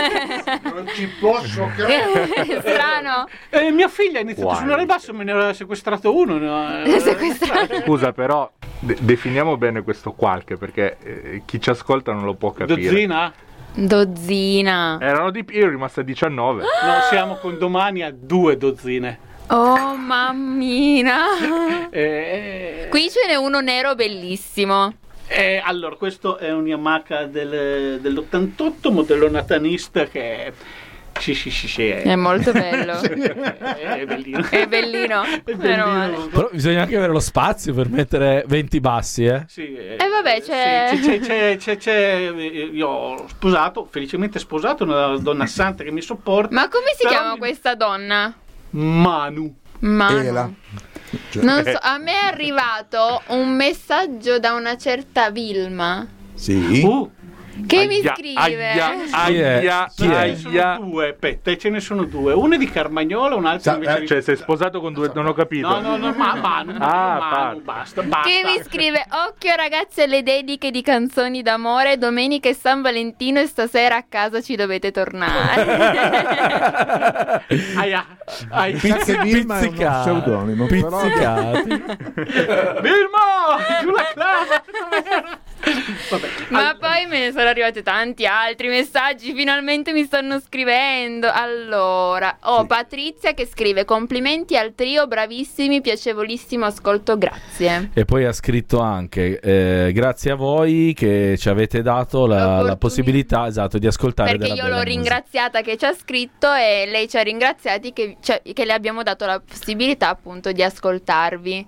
[SPEAKER 4] Non ci posso credere.
[SPEAKER 3] Strano.
[SPEAKER 5] Eh, eh, mia figlia ha iniziato
[SPEAKER 6] Qualche.
[SPEAKER 5] a suonare il basso e me ne aveva sequestrato uno. no? Eh,
[SPEAKER 3] Sequestrato.
[SPEAKER 6] Scusa, però de- definiamo bene questo qualche perché eh, chi ci ascolta non lo può capire.
[SPEAKER 5] Dozzina?
[SPEAKER 3] Dozzina.
[SPEAKER 6] Erano di io ero rimasto a 19.
[SPEAKER 5] No, siamo con domani a due dozzine.
[SPEAKER 3] Oh mammina.
[SPEAKER 5] Eh,
[SPEAKER 3] Qui ce n'è uno nero bellissimo.
[SPEAKER 5] Eh, allora, questo è un Yamaha del- dell'88, modello natanista che sì, sì, sì, sì, è,
[SPEAKER 3] È molto bello.
[SPEAKER 5] è bellino.
[SPEAKER 3] È bellino.
[SPEAKER 5] È
[SPEAKER 3] Meno male.
[SPEAKER 5] bellino.
[SPEAKER 2] Però bisogna anche avere lo spazio per mettere 20 bassi, eh.
[SPEAKER 5] Sì, eh,
[SPEAKER 3] Eh, vabbè, c'è-
[SPEAKER 5] sì, c'è, c'è, c'è, c'è- io ho sposato, felicemente sposato, una donna santa che mi sopporta.
[SPEAKER 3] Ma come si chiama
[SPEAKER 5] mi-
[SPEAKER 3] questa donna?
[SPEAKER 5] Manu.
[SPEAKER 3] Manu.
[SPEAKER 4] Ela. Cioè,
[SPEAKER 3] Non so, a me è arrivato un messaggio da una certa Vilma
[SPEAKER 4] Sì.
[SPEAKER 5] Uh,
[SPEAKER 3] Che mi
[SPEAKER 6] Aia,
[SPEAKER 3] scrive?
[SPEAKER 6] Aia,
[SPEAKER 2] Chi è?
[SPEAKER 6] aia,
[SPEAKER 2] Chi è?
[SPEAKER 5] Ce ne sono
[SPEAKER 6] aia.
[SPEAKER 5] due, aspetta, ce ne sono due. Uno è di Carmagnola, un altro
[SPEAKER 4] Sa-
[SPEAKER 5] invece
[SPEAKER 4] eh,
[SPEAKER 5] di...
[SPEAKER 6] Cioè, sei sposato con due. Non ho capito.
[SPEAKER 5] No, no, no, ma, Manu,
[SPEAKER 6] Ah,
[SPEAKER 5] Manu, basta, basta.
[SPEAKER 3] Che mi scrive Occhio ragazzi alle dediche di canzoni d'amore Domenica è San Valentino e stasera a casa ci dovete tornare
[SPEAKER 5] Aia, aia.
[SPEAKER 4] Che Vilma è uno
[SPEAKER 2] Pizzicati.
[SPEAKER 4] pseudonimo,
[SPEAKER 2] Pizzicati.
[SPEAKER 5] Vilmo! Giù la clava! Vabbè.
[SPEAKER 3] Ma poi me ne sono arrivati tanti altri messaggi Finalmente mi stanno scrivendo Allora Ho Patrizia che scrive Complimenti al trio Bravissimi, piacevolissimo ascolto Grazie
[SPEAKER 2] E poi ha scritto anche: eh, Grazie a voi che ci avete dato la, la possibilità esatto, di ascoltare.
[SPEAKER 3] Perché
[SPEAKER 2] della
[SPEAKER 3] io l'ho
[SPEAKER 2] musica.
[SPEAKER 3] ringraziata che ci ha scritto e lei ci ha ringraziati che, cioè, che le abbiamo dato la possibilità appunto di ascoltarvi.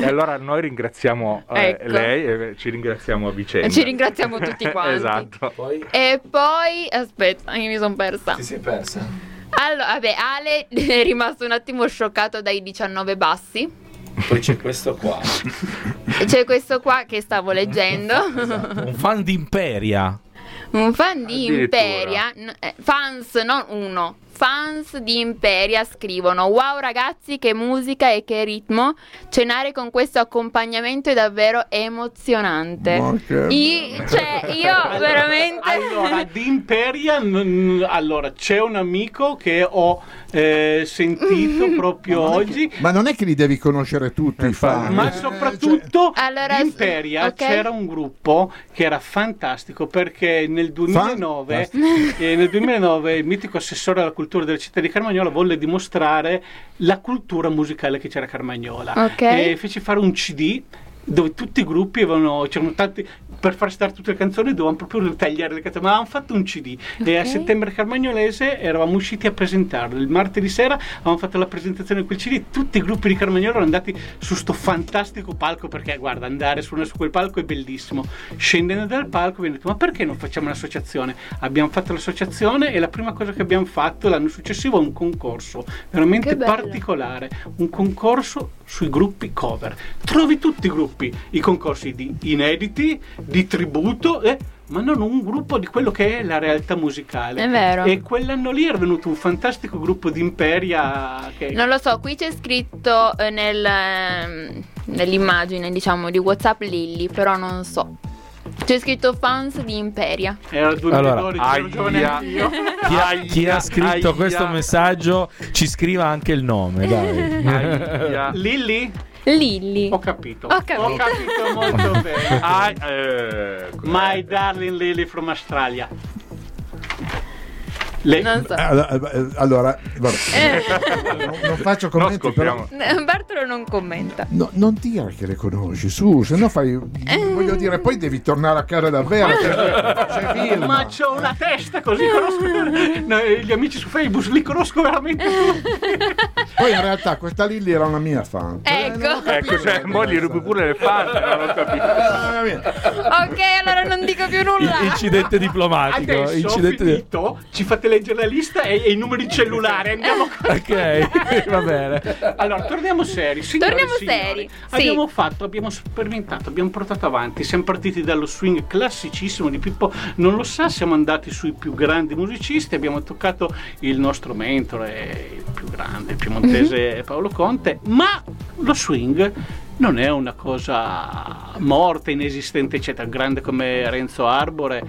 [SPEAKER 6] E allora noi ringraziamo eh,
[SPEAKER 3] Ecco.
[SPEAKER 6] lei e ci ringraziamo a vicenda.
[SPEAKER 3] Ci ringraziamo tutti quanti.
[SPEAKER 6] esatto.
[SPEAKER 3] E poi, aspetta, io mi sono persa.
[SPEAKER 2] sei persa.
[SPEAKER 3] Allora, vabbè, Ale è rimasto un attimo scioccato dai 19 bassi.
[SPEAKER 2] Poi c'è questo qua.
[SPEAKER 3] C'è questo qua che stavo leggendo.
[SPEAKER 2] Un fan di Imperia.
[SPEAKER 3] Un fan di. Imperia, eh, fans, non uno, fans di Imperia scrivono: Wow ragazzi, che musica e che ritmo! Cenare con questo accompagnamento è davvero emozionante.
[SPEAKER 4] Ma che
[SPEAKER 3] Io, cioè, io veramente.
[SPEAKER 5] Allora, di Imperia, n- n- allora, c'è un amico che ho eh, sentito proprio oggi.
[SPEAKER 4] Ma non è che li devi conoscere tutti i fan.
[SPEAKER 5] Ma
[SPEAKER 4] eh,
[SPEAKER 5] soprattutto
[SPEAKER 3] Allora,
[SPEAKER 5] in Imperia
[SPEAKER 3] ok.
[SPEAKER 5] c'era un gruppo che era fantastico perché nel 2009, eh, nel 2009 il mitico assessore alla cultura della città di Carmagnola volle dimostrare la cultura musicale che c'era a Carmagnola
[SPEAKER 3] Ok.
[SPEAKER 5] e fece fare un CD dove tutti i gruppi avevano c'erano tanti per far stare tutte le canzoni dovevano proprio tagliare le canzoni ma avevamo fatto un CD e a settembre carmagnolese eravamo usciti a presentarlo. Il martedì sera avevamo fatto la presentazione di quel CD tutti i gruppi di Carmagnola erano andati su sto fantastico palco perché guarda andare su, su quel palco è bellissimo. Scendendo dal palco abbiamo detto ma perché non facciamo un'associazione abbiamo fatto l'associazione e la prima cosa che abbiamo fatto l'anno successivo è un concorso veramente particolare un concorso sui gruppi cover. Trovi tutti i gruppi i concorsi di inediti di tributo eh, ma non un gruppo di quello che è la realtà musicale
[SPEAKER 3] È vero.
[SPEAKER 5] e quell'anno lì era venuto un fantastico gruppo di Imperia che
[SPEAKER 3] Non lo so, qui c'è scritto eh, nel, ehm, nell'immagine, diciamo, di WhatsApp Lilly, però non so. C'è scritto fans di Imperia.
[SPEAKER 5] era il 2012
[SPEAKER 2] Allora,
[SPEAKER 6] aia.
[SPEAKER 5] anch'io
[SPEAKER 2] Chi ha, chi ha scritto
[SPEAKER 6] Aia.
[SPEAKER 2] questo messaggio ci scriva anche il nome, dai.
[SPEAKER 6] Aia.
[SPEAKER 5] Lilli
[SPEAKER 3] Lilly.
[SPEAKER 5] ho capito
[SPEAKER 3] Ho capito.
[SPEAKER 5] molto bene
[SPEAKER 6] Ah, eh,
[SPEAKER 5] My darling Lily from Australia Le-
[SPEAKER 3] Non so.
[SPEAKER 4] Eh, Allora, eh, allora, vabbè.
[SPEAKER 3] Eh,
[SPEAKER 4] non, non faccio
[SPEAKER 6] No,
[SPEAKER 4] commenti, però
[SPEAKER 6] scopriamo.
[SPEAKER 3] Bartolo non commenta.
[SPEAKER 4] no, non dire che le conosci, su, se no fai. Voglio dire, poi devi tornare a casa davvero. C'è, c'è
[SPEAKER 5] ma c'ho una testa così conosco no, gli amici su Facebook li conosco veramente
[SPEAKER 4] Poi in realtà questa Lilly era una mia fan. Eh,
[SPEAKER 3] Ecco.
[SPEAKER 4] capito
[SPEAKER 6] Ecco, cioè,
[SPEAKER 4] come
[SPEAKER 6] mo gli rubi pure le fan, non ho capito.
[SPEAKER 4] Mia.
[SPEAKER 3] Ok, allora non dico più nulla.
[SPEAKER 2] Incidente diplomatico.
[SPEAKER 5] adesso
[SPEAKER 2] Incidente di-
[SPEAKER 5] finito ci fate leggere la lista e, e i numeri cellulari andiamo
[SPEAKER 2] Ok, va bene.
[SPEAKER 5] Allora, torniamo seri. Signore e
[SPEAKER 3] Torniamo
[SPEAKER 5] signori,
[SPEAKER 3] seri, sì.
[SPEAKER 5] Abbiamo fatto, abbiamo sperimentato, abbiamo portato avanti. Siamo partiti dallo swing classicissimo di Pippo Non lo sa, siamo andati sui più grandi musicisti, abbiamo toccato il nostro mentore, il più grande, il piemontese Paolo Conte, ma lo swing non è una cosa morta, inesistente, eccetera. Grande come Renzo Arbore,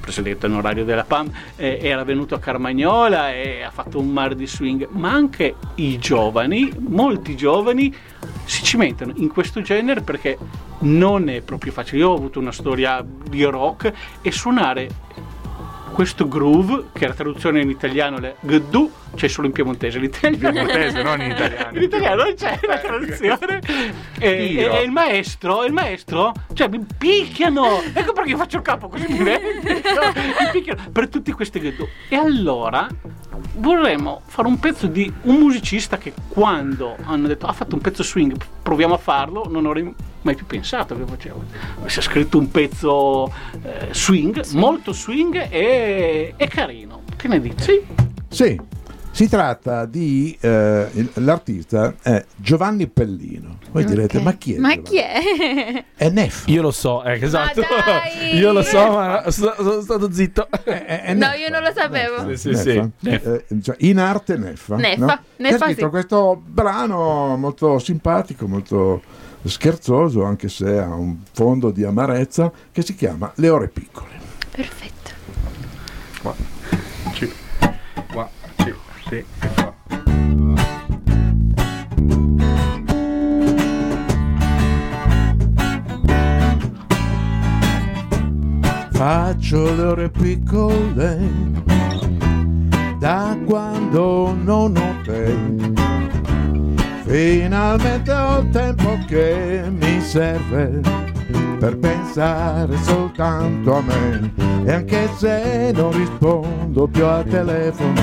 [SPEAKER 5] presidente onorario della PAM, eh, era venuto a Carmagnola e ha fatto un mar di swing, ma anche i giovani, molti giovani, si cimentano in questo genere perché non è proprio facile. Io ho avuto una storia di rock e suonare questo groove, che la traduzione in italiano è gdu, c'è solo in piemontese, l'italiano
[SPEAKER 6] Piemontese, non in italiano.
[SPEAKER 5] in italiano non c'è la traduzione. E, e- e il maestro, il maestro, cioè mi picchiano. Ecco perché io faccio il capo così mi picchiano per tutti questi ghetto. E allora vorremmo fare un pezzo di un musicista che quando hanno detto ha fatto un pezzo swing, proviamo a farlo, non avrei mai più pensato che facevo. Si è scritto un pezzo eh, swing, molto swing e, e carino. Che ne dici?
[SPEAKER 4] Sì, Si tratta di eh, il- l'artista è Giovanni Pellino. Voi direte,
[SPEAKER 3] Ok.
[SPEAKER 4] ma chi è?
[SPEAKER 3] Ma
[SPEAKER 4] Giovanni?
[SPEAKER 3] chi è?
[SPEAKER 4] È Neffa.
[SPEAKER 2] Io lo so, eh, esatto.
[SPEAKER 3] dai!
[SPEAKER 2] Io lo so, ma sto- sono stato zitto.
[SPEAKER 4] È- è
[SPEAKER 3] No,
[SPEAKER 4] Neffa.
[SPEAKER 3] io non lo sapevo.
[SPEAKER 2] Sì, sì,
[SPEAKER 4] Neffa.
[SPEAKER 2] sì. Neffa.
[SPEAKER 4] Eh, cioè, in arte Neffa.
[SPEAKER 3] Neffa,
[SPEAKER 4] no?
[SPEAKER 3] Neffa,
[SPEAKER 4] ha scritto
[SPEAKER 3] sì.
[SPEAKER 4] questo brano molto simpatico, molto scherzoso, anche se ha un fondo di amarezza, che si chiama Le ore piccole.
[SPEAKER 3] Perfetto.
[SPEAKER 6] Qua, ci, qua, ci, sì, e qua.
[SPEAKER 4] Faccio le ore piccole da quando non ho te. Finalmente ho il tempo che mi serve per pensare soltanto a me. E anche se non rispondo più al telefono,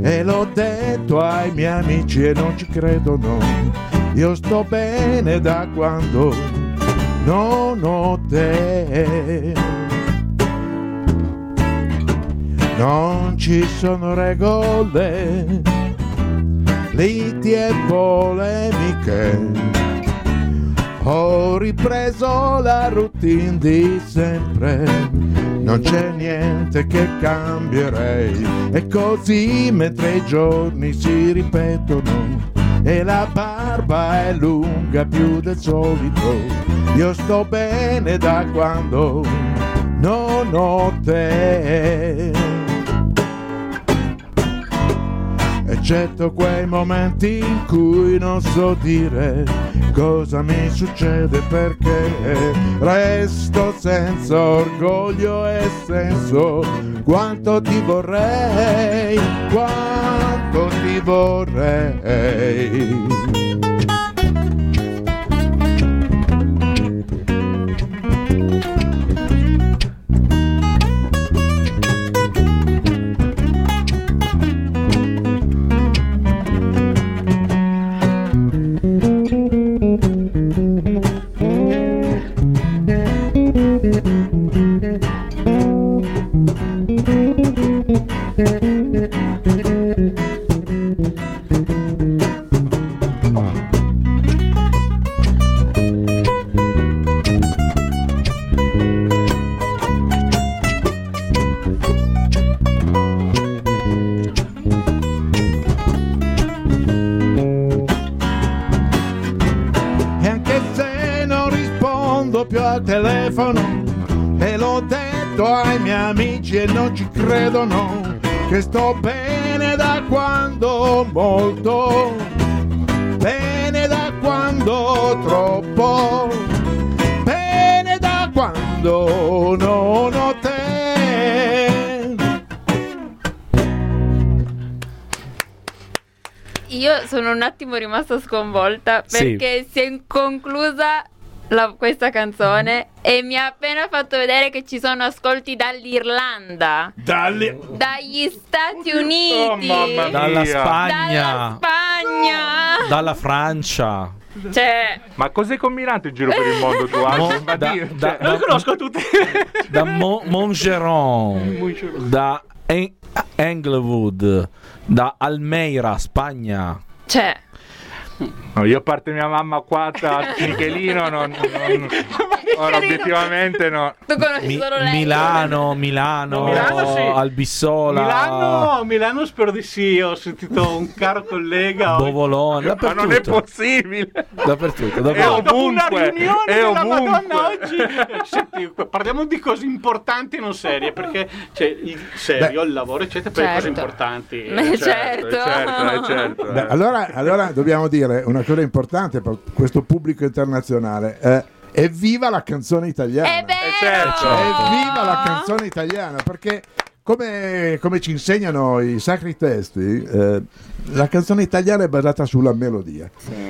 [SPEAKER 4] e l'ho detto ai miei amici e non ci credono, io sto bene da quando non ho te. Non ci sono regole, liti e polemiche. Ho ripreso la routine di sempre, non c'è niente che cambierei. E così mentre i giorni si ripetono e la barba è lunga più del solito, io sto bene da quando non ho te. Eccetto quei momenti in cui non so dire cosa mi succede perché resto senza orgoglio e senso. Quanto ti vorrei, quanto ti vorrei. Credono Che sto bene da quando molto Bene da quando troppo Bene da quando non ho te
[SPEAKER 3] Io sono un attimo rimasta sconvolta
[SPEAKER 2] Sì.
[SPEAKER 3] perché si è conclusa la- questa canzone e mi ha appena fatto vedere che ci sono ascolti dall'Irlanda,
[SPEAKER 2] Dalle-
[SPEAKER 3] dagli Stati Uniti,
[SPEAKER 6] Oh, mamma mia.
[SPEAKER 2] dalla
[SPEAKER 3] dalla
[SPEAKER 2] Spagna,
[SPEAKER 3] Spagna.
[SPEAKER 2] dalla Francia.
[SPEAKER 3] Cioè,
[SPEAKER 6] Ma cos'hai combinato in giro per il mondo tu?
[SPEAKER 2] Mo-
[SPEAKER 6] Angelo? Ma
[SPEAKER 2] da- da-
[SPEAKER 6] cioè,
[SPEAKER 5] Non conosco tutti.
[SPEAKER 2] da Mo- Montgeron, da En- Englewood, da Almeira, Spagna.
[SPEAKER 3] cioè
[SPEAKER 6] no, io a parte mia mamma qua a Michelino non, non- ora, obiettivamente no.
[SPEAKER 3] tu conosci
[SPEAKER 2] Mi-
[SPEAKER 3] solo lei.
[SPEAKER 2] Milano, Milano,
[SPEAKER 5] Milano sì.
[SPEAKER 2] Albissola,
[SPEAKER 5] Milano, Milano spero di sì. Ho sentito un caro collega.
[SPEAKER 2] Bovolone,
[SPEAKER 6] Ma non è
[SPEAKER 2] dappertutto,
[SPEAKER 6] possibile.
[SPEAKER 2] dappertutto,
[SPEAKER 6] È
[SPEAKER 2] dappertutto.
[SPEAKER 5] Dopo una
[SPEAKER 6] ovunque,
[SPEAKER 5] riunione
[SPEAKER 6] è
[SPEAKER 5] della
[SPEAKER 6] ovunque.
[SPEAKER 5] Madonna oggi. Senti, parliamo di cose importanti e non serie. Perché c'è il serio, il lavoro, eccetera, per le cose
[SPEAKER 3] Certo.
[SPEAKER 5] importanti.
[SPEAKER 3] Beh, certo.
[SPEAKER 6] certo, eh, certo.
[SPEAKER 4] Beh, allora, allora dobbiamo dire una cosa importante per questo pubblico internazionale. Eh, evviva la canzone italiana!
[SPEAKER 3] È vero!
[SPEAKER 6] certo.
[SPEAKER 4] Evviva la canzone italiana! Perché come, come ci insegnano i sacri testi, eh, la canzone italiana è basata sulla melodia,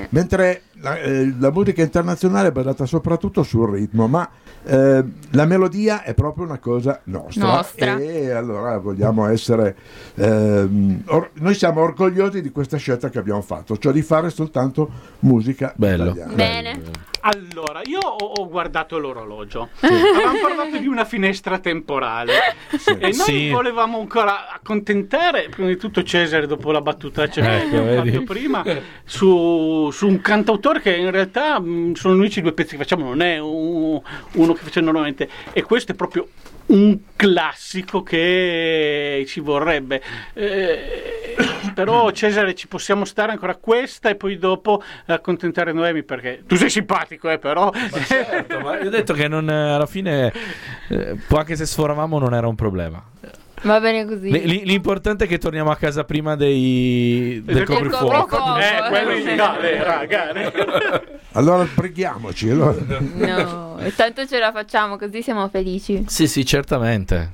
[SPEAKER 4] mentre la, eh, la musica internazionale è basata soprattutto sul ritmo, ma eh, la melodia è proprio una cosa nostra.
[SPEAKER 3] Nostra.
[SPEAKER 4] E allora vogliamo essere, ehm, or- noi siamo orgogliosi di questa scelta che abbiamo fatto, cioè di fare soltanto musica
[SPEAKER 2] Bello.
[SPEAKER 4] italiana.
[SPEAKER 3] Bene.
[SPEAKER 5] Allora, io ho, ho guardato l'orologio. Avevamo parlato di una finestra temporale e noi
[SPEAKER 2] Sì.
[SPEAKER 5] volevamo ancora accontentare, prima di tutto Cesare, dopo la battuta che
[SPEAKER 2] Ecco,
[SPEAKER 5] abbiamo fatto prima, su, su un cantautore che in realtà mh, sono gli unici due pezzi che facciamo, non è un- uno che facciamo normalmente. E questo è proprio un classico che ci vorrebbe. Eh, però Cesare ci possiamo stare ancora questa e poi dopo accontentare Noemi perché tu sei simpatico, eh, però.
[SPEAKER 2] Certo, ma io ho detto che non, alla fine, eh, anche se sforavamo, non era un problema.
[SPEAKER 3] Va bene così.
[SPEAKER 2] L- l- l'importante è che torniamo a casa prima dei, del
[SPEAKER 5] Del
[SPEAKER 2] coprifuoco.
[SPEAKER 3] coprifuoco.
[SPEAKER 5] Eh, quello sì, no, eh, raga, eh.
[SPEAKER 4] Allora preghiamoci. allora.
[SPEAKER 3] No, e tanto ce la facciamo, così siamo felici.
[SPEAKER 2] Sì, sì, certamente.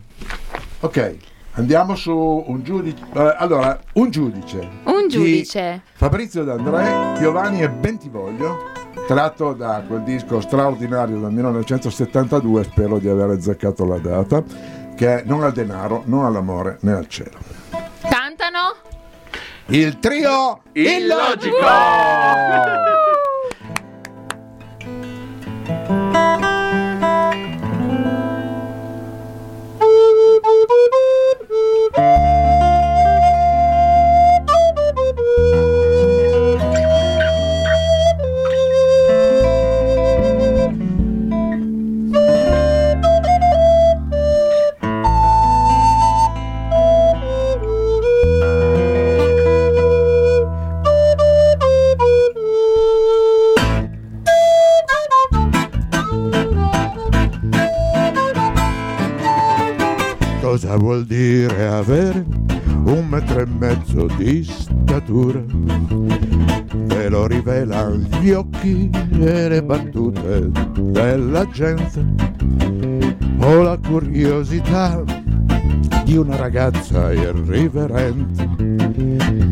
[SPEAKER 4] Ok, andiamo su un giudice. eh, allora, un giudice.
[SPEAKER 3] Un
[SPEAKER 4] di
[SPEAKER 3] giudice.
[SPEAKER 4] Fabrizio D'André, Piovani e Bentivoglio, tratto da quel disco straordinario del 1972, spero di aver azzeccato la data, che è Non al denaro, non all'amore né al cielo.
[SPEAKER 3] Cantano?
[SPEAKER 4] Il trio
[SPEAKER 6] Illogico!
[SPEAKER 4] Cosa vuol dire avere un metro e mezzo di statura? Ve lo rivelano gli occhi e le battute della gente o la curiosità di una ragazza irriverente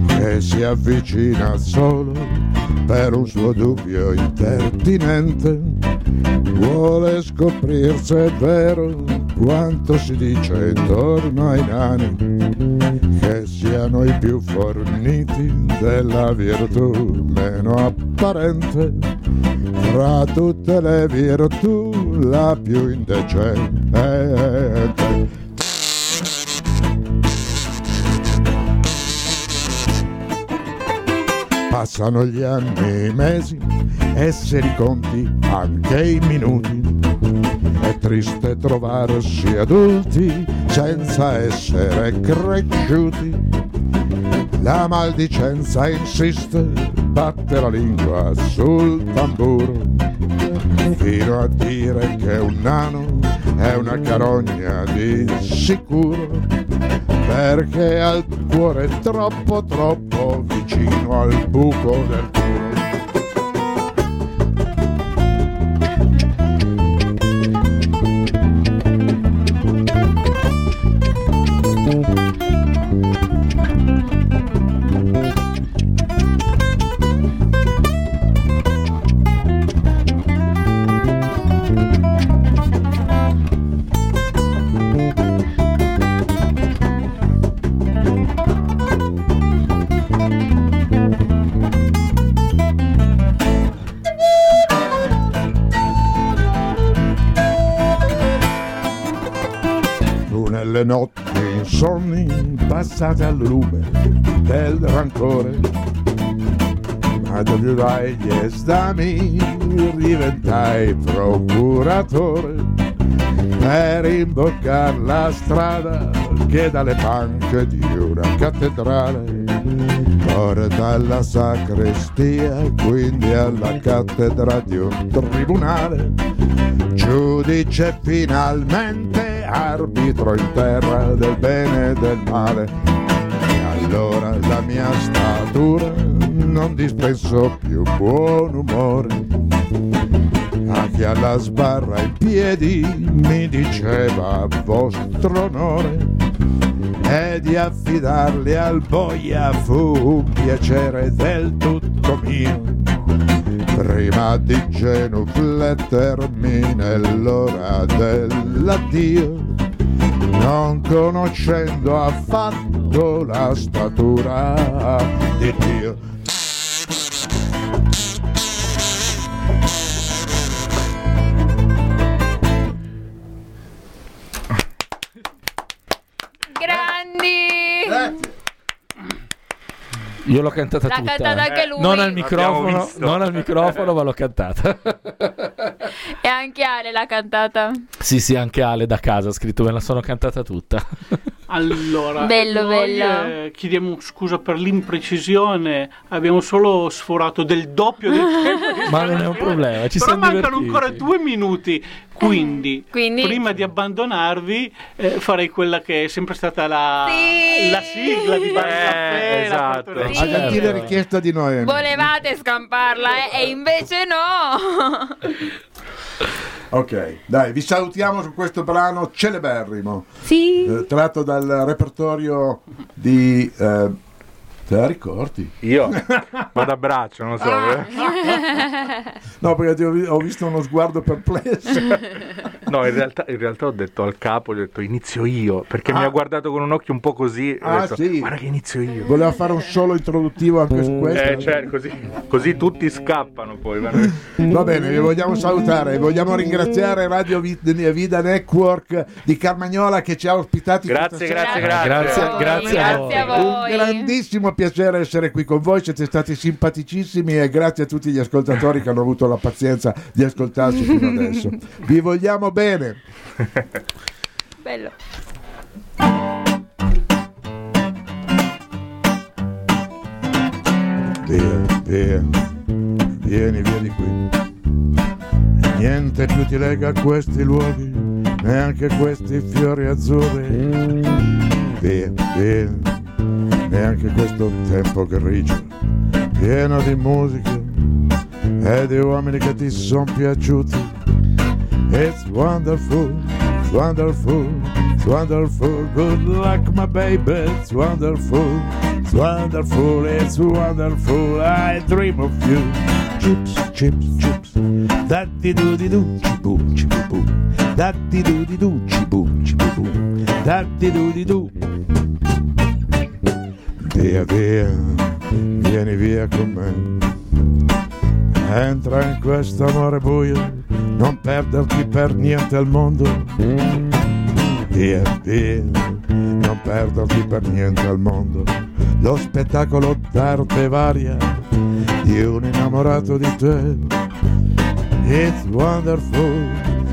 [SPEAKER 4] che si avvicina solo per un suo dubbio impertinente. Vuole scoprire se è vero quanto si dice intorno ai nani, che siano i più forniti della virtù meno apparente. Fra tutte le virtù la più indecente. Passano gli anni e i mesi e se li conti anche i minuti. Triste trovarsi adulti senza essere cresciuti. La maldicenza insiste, batte la lingua sul tamburo, fino a dire che un nano è una carogna di sicuro perché ha il cuore troppo troppo vicino al buco del culo. Passate al lume del rancore, ma dove vai gli esami diventai procuratore per imboccar la strada che dalle panche di una cattedrale porta alla sacrestia, quindi alla cattedra di un tribunale. Giudice finalmente arbitro in terra del bene e del male. E allora la mia statura non dispenso più buon umore. A chi alla sbarra in piedi mi diceva vostro onore. E di affidarli al boia fu un piacere del tutto mio prima di genuflettermi nell'ora dell'addio, non conoscendo affatto la statura di Dio.
[SPEAKER 2] Io l'ho cantata
[SPEAKER 3] L'ha
[SPEAKER 2] tutta.
[SPEAKER 3] cantata
[SPEAKER 2] eh.
[SPEAKER 3] anche lui.
[SPEAKER 2] Non al microfono, non al microfono, ma l'ho cantata.
[SPEAKER 3] E anche Ale l'ha cantata.
[SPEAKER 2] sì, sì, anche Ale da casa ha scritto, me la sono cantata tutta.
[SPEAKER 5] Allora,
[SPEAKER 3] Bello,
[SPEAKER 5] noi,
[SPEAKER 3] bello.
[SPEAKER 5] eh, chiediamo scusa per l'imprecisione, abbiamo solo sforato del doppio del tempo. di
[SPEAKER 2] Ma non è un problema, ci
[SPEAKER 5] Però
[SPEAKER 2] siamo
[SPEAKER 5] mancano
[SPEAKER 2] divertiti.
[SPEAKER 5] ancora due minuti, quindi,
[SPEAKER 3] Quindi-
[SPEAKER 5] prima di abbandonarvi eh, farei quella che è sempre stata la,
[SPEAKER 3] Sì.
[SPEAKER 5] la sigla di Bar
[SPEAKER 6] Eh,
[SPEAKER 5] la
[SPEAKER 6] esatto.
[SPEAKER 3] Sì.
[SPEAKER 4] A gentile
[SPEAKER 2] certo.
[SPEAKER 4] richiesta di Noemi.
[SPEAKER 3] Volevate scamparla eh? e invece no.
[SPEAKER 4] Ok, dai, vi salutiamo su questo brano celeberrimo,
[SPEAKER 3] Sì.
[SPEAKER 4] eh, tratto dal repertorio di... eh, te la ricordi?
[SPEAKER 6] Io vado a braccio, non so.
[SPEAKER 3] Ah.
[SPEAKER 6] eh.
[SPEAKER 4] No, perché ti ho, vi- ho visto uno sguardo perplesso.
[SPEAKER 6] No, in realtà, in realtà ho detto al capo, ho detto inizio io, perché mi
[SPEAKER 4] Ah.
[SPEAKER 6] ha guardato con un occhio un po' così.
[SPEAKER 4] Ah,
[SPEAKER 6] detto,
[SPEAKER 4] sì.
[SPEAKER 6] Guarda che inizio io.
[SPEAKER 4] Voleva fare un solo introduttivo anche su questo.
[SPEAKER 6] Eh, cioè, così, così tutti scappano poi.
[SPEAKER 4] Va bene, vi vogliamo salutare, vogliamo ringraziare Radio Vi- Vida Network di Carmagnola che ci ha ospitati.
[SPEAKER 6] Grazie,
[SPEAKER 4] questa sera.
[SPEAKER 6] grazie, grazie.
[SPEAKER 2] Grazie, grazie a voi.
[SPEAKER 3] Grazie a
[SPEAKER 4] Un grandissimo piacere essere qui con voi, siete stati simpaticissimi e grazie a tutti gli ascoltatori che hanno avuto la pazienza di ascoltarci fino adesso. Vi vogliamo bene.
[SPEAKER 3] Bello.
[SPEAKER 4] Via, via, vieni via di qui. Niente più ti lega a questi luoghi, neanche questi fiori azzurri. Via, via, neanche questo tempo grigio, pieno di musica e di uomini che ti sono piaciuti. It's wonderful, it's wonderful, it's wonderful. Good luck, my baby, it's wonderful, it's wonderful, it's wonderful. I dream of you. Chips, chips, chips. Da di do di do, cibu, cibu, boo. Da di do di do, cibu, cibu, boo. Da di do di do. Via, via, vieni via con me. Entra in questo amore buio, non perderti per niente al mondo. Via, via, non perderti per niente al mondo. Lo spettacolo d'arte varia di un innamorato di te. It's wonderful,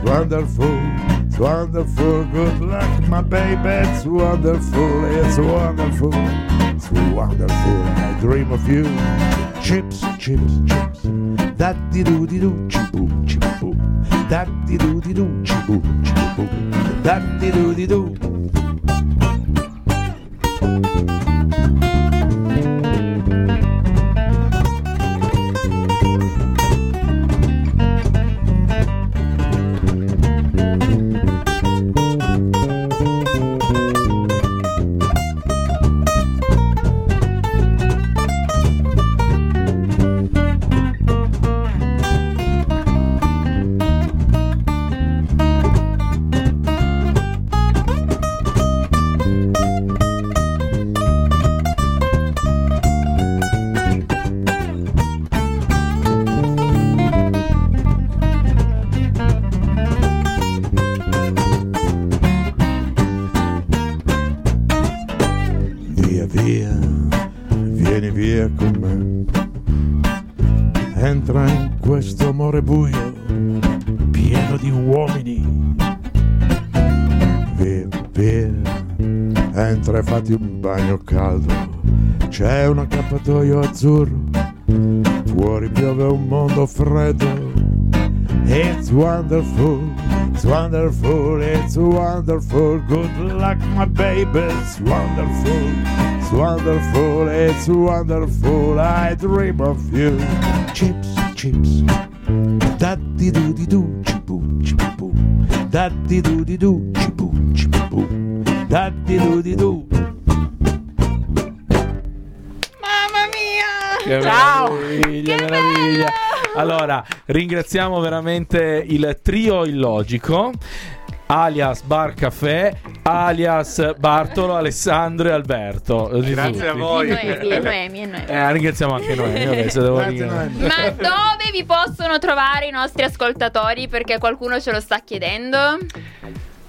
[SPEAKER 4] wonderful, it's wonderful. Good luck, my baby. It's wonderful, it's wonderful, it's wonderful. I dream of you. Chips, chips, chips. Da di do di do, cibu, cibu. Da di do di do, cibu, cibu. Da di do di do. Via, accappatoio azzurro, fuori piove un mondo freddo. It's wonderful, it's wonderful, it's wonderful. Good luck, my baby. It's wonderful, it's wonderful, it's wonderful. I dream of you. Chips, chips. Da di do di do, cibu, cibu. Da di do di do,
[SPEAKER 2] Che
[SPEAKER 5] Ciao!
[SPEAKER 2] meraviglia,
[SPEAKER 3] Che
[SPEAKER 2] meraviglia. Allora, ringraziamo veramente il trio illogico. Alias Bar Caffè, alias Bartolo, Alessandro e Alberto.
[SPEAKER 6] Grazie a voi.
[SPEAKER 3] E Noemi, e Noemi.
[SPEAKER 2] Eh, ringraziamo anche noi. Adesso devo
[SPEAKER 4] Grazie. Noemi.
[SPEAKER 3] Ma dove vi possono trovare i nostri ascoltatori? Perché qualcuno ce lo sta chiedendo.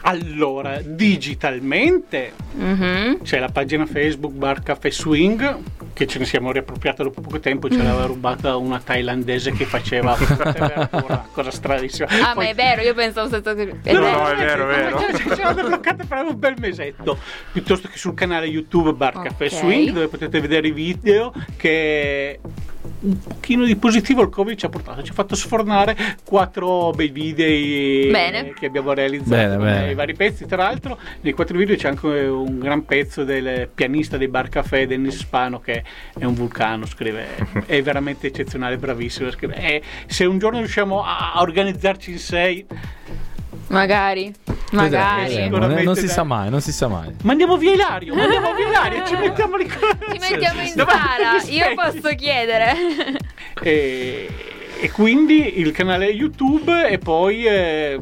[SPEAKER 5] Allora, digitalmente
[SPEAKER 3] Mhm.
[SPEAKER 5] c'è la pagina Facebook Bar Caffè Swing che ce ne siamo riappropriata dopo poco tempo, ce l'aveva rubata una thailandese che faceva una cosa stranissima.
[SPEAKER 3] Ah, ma
[SPEAKER 5] Poi-
[SPEAKER 3] è vero, io pensavo fosse stato. È
[SPEAKER 6] No,
[SPEAKER 3] vero.
[SPEAKER 6] no, è vero, è vero.
[SPEAKER 5] Ce ce l'hanno bloccata per un bel mesetto. Piuttosto che sul canale YouTube Bar Caffè
[SPEAKER 3] Ok.
[SPEAKER 5] Swing, dove potete vedere i video che un pochino di positivo il Covid ci ha portato. Ci ha fatto sfornare quattro bei video
[SPEAKER 3] Bene.
[SPEAKER 5] che abbiamo realizzato
[SPEAKER 2] Bene, bene.
[SPEAKER 5] i vari pezzi. Tra l'altro, nei quattro video c'è anche un gran pezzo del pianista dei Bar Caffè, Dennis Spano, che è un vulcano. Scrive, è veramente eccezionale, bravissimo. Scrive. E se un giorno riusciamo a organizzarci in sei,
[SPEAKER 3] Magari. Magari.
[SPEAKER 2] Vedremo,
[SPEAKER 5] Sicuramente
[SPEAKER 2] non si
[SPEAKER 5] dai.
[SPEAKER 2] sa mai, non si sa mai.
[SPEAKER 5] Mandiamo via Ilario, mandiamo via Ilario, ci mettiamo lì.
[SPEAKER 3] Ci mettiamo in
[SPEAKER 5] agli
[SPEAKER 3] Io posso chiedere.
[SPEAKER 5] E, e quindi il canale YouTube e poi eh,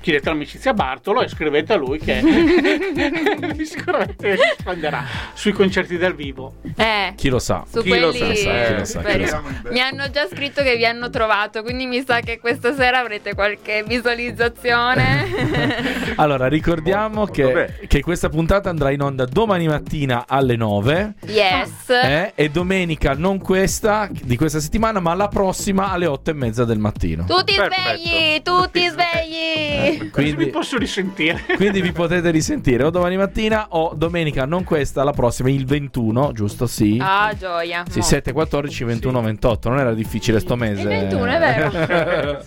[SPEAKER 5] chiedete l'amicizia a Bartolo e scrivete a lui che sicuramente risponderà sui concerti dal vivo.
[SPEAKER 3] Eh.
[SPEAKER 2] Chi lo sa?
[SPEAKER 3] Su
[SPEAKER 6] Chi lo
[SPEAKER 3] quelli
[SPEAKER 6] sa,
[SPEAKER 2] chi lo sa, chi lo sa.
[SPEAKER 3] mi hanno già scritto che vi hanno trovato, quindi mi sa che questa sera avrete qualche visualizzazione.
[SPEAKER 2] Allora, ricordiamo
[SPEAKER 6] Molto
[SPEAKER 2] che,
[SPEAKER 6] bene.
[SPEAKER 2] che questa puntata andrà in onda domani mattina alle 9.
[SPEAKER 3] yes.
[SPEAKER 2] eh, e domenica non questa di questa settimana, ma la prossima alle 8 e mezza del mattino.
[SPEAKER 3] Tutti
[SPEAKER 6] Perfetto.
[SPEAKER 3] svegli, tutti svegli.
[SPEAKER 5] Mi
[SPEAKER 2] Quindi,
[SPEAKER 5] posso risentire.
[SPEAKER 2] quindi vi potete risentire o domani mattina o domenica, non questa, la prossima, il 21, giusto? Sì.
[SPEAKER 3] Ah, gioia.
[SPEAKER 2] Sì,
[SPEAKER 3] Mo.
[SPEAKER 2] 7, 14, 21, 28. Non era difficile sto mese.
[SPEAKER 3] Il 21, è vero.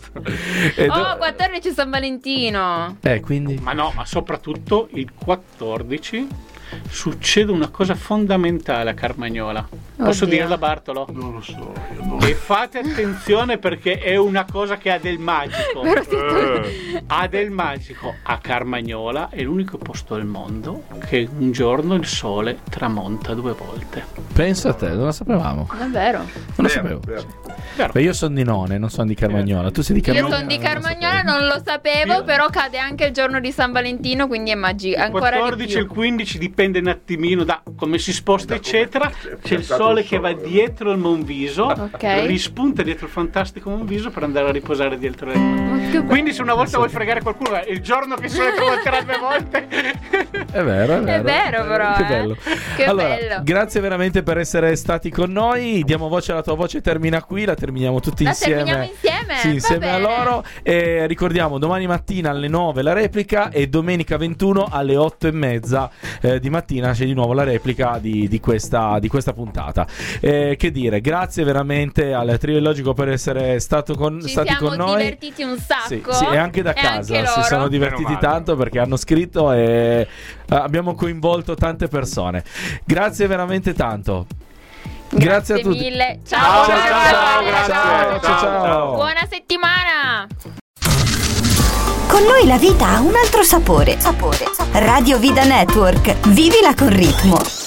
[SPEAKER 2] Do-
[SPEAKER 3] Oh, 14 San Valentino.
[SPEAKER 2] Eh, quindi.
[SPEAKER 5] Ma no, ma soprattutto il 14 succede una cosa fondamentale a Carmagnola. Posso
[SPEAKER 3] Oddio.
[SPEAKER 5] dirla Bartolo?
[SPEAKER 4] Non lo so, io non
[SPEAKER 5] E fate attenzione perché è una cosa che ha del magico.
[SPEAKER 6] Eh,
[SPEAKER 5] Ha del magico. A Carmagnola è l'unico posto al mondo che un giorno il sole tramonta due volte.
[SPEAKER 2] Penso a te, non lo sapevamo.
[SPEAKER 3] Davvero?
[SPEAKER 2] Non lo
[SPEAKER 6] vero,
[SPEAKER 2] sapevo.
[SPEAKER 6] vero.
[SPEAKER 5] Vero?
[SPEAKER 2] Beh, io sono di None, non sono di Carmagnola. Tu sei di
[SPEAKER 3] Io
[SPEAKER 2] Carmagnola?
[SPEAKER 3] sono di Carmagnola, non lo sapevo,
[SPEAKER 5] Io-
[SPEAKER 3] però cade anche il giorno di San Valentino, quindi è magico.
[SPEAKER 5] Il
[SPEAKER 3] Ancora di
[SPEAKER 5] 14 e il
[SPEAKER 3] più.
[SPEAKER 5] 15 dipende un attimino da come si sposta,
[SPEAKER 4] Da
[SPEAKER 5] eccetera.
[SPEAKER 4] è
[SPEAKER 5] C'è il sole che va dietro il Monviso,
[SPEAKER 3] Ok.
[SPEAKER 5] rispunta dietro il fantastico Monviso per andare a riposare dietro le
[SPEAKER 3] Ma che bello.
[SPEAKER 5] Quindi se una volta vuoi fregare qualcuno, il giorno che il sole tramonterà due volte.
[SPEAKER 2] È vero, è vero.
[SPEAKER 3] È vero, però,
[SPEAKER 2] Che
[SPEAKER 3] eh.
[SPEAKER 2] bello.
[SPEAKER 3] Che
[SPEAKER 2] allora,
[SPEAKER 3] bello.
[SPEAKER 2] grazie veramente per essere stati con noi. Diamo voce alla tua voce, termina qui. La terminiamo tutti
[SPEAKER 3] La
[SPEAKER 2] insieme.
[SPEAKER 3] terminiamo insieme?
[SPEAKER 2] Sì, insieme a
[SPEAKER 3] bene.
[SPEAKER 2] loro. E ricordiamo domani mattina alle 9 la replica e domenica 21 alle 8 e mezza eh, di mattina c'è di nuovo la replica di, di questa, di questa puntata. Eh, che dire, grazie veramente al Trio Illogico per essere stato con,
[SPEAKER 3] Ci
[SPEAKER 2] stati
[SPEAKER 3] siamo
[SPEAKER 2] con noi.
[SPEAKER 3] divertiti un sacco.
[SPEAKER 2] Sì, sì, e anche da
[SPEAKER 3] E
[SPEAKER 2] casa
[SPEAKER 3] anche
[SPEAKER 2] si sono divertiti tanto perché hanno scritto e eh, abbiamo coinvolto tante persone. Grazie veramente tanto. Grazie, a tutti.
[SPEAKER 3] mille.
[SPEAKER 2] Ciao,
[SPEAKER 3] Ciao,
[SPEAKER 2] ciao,
[SPEAKER 3] grazie.
[SPEAKER 2] ciao,
[SPEAKER 6] grazie.
[SPEAKER 2] ciao, ciao, ciao.
[SPEAKER 6] Ciao.
[SPEAKER 3] Buona settimana.
[SPEAKER 1] Con noi la vita ha un altro sapore. Sapore. Radio Vida Network. Vivila con ritmo.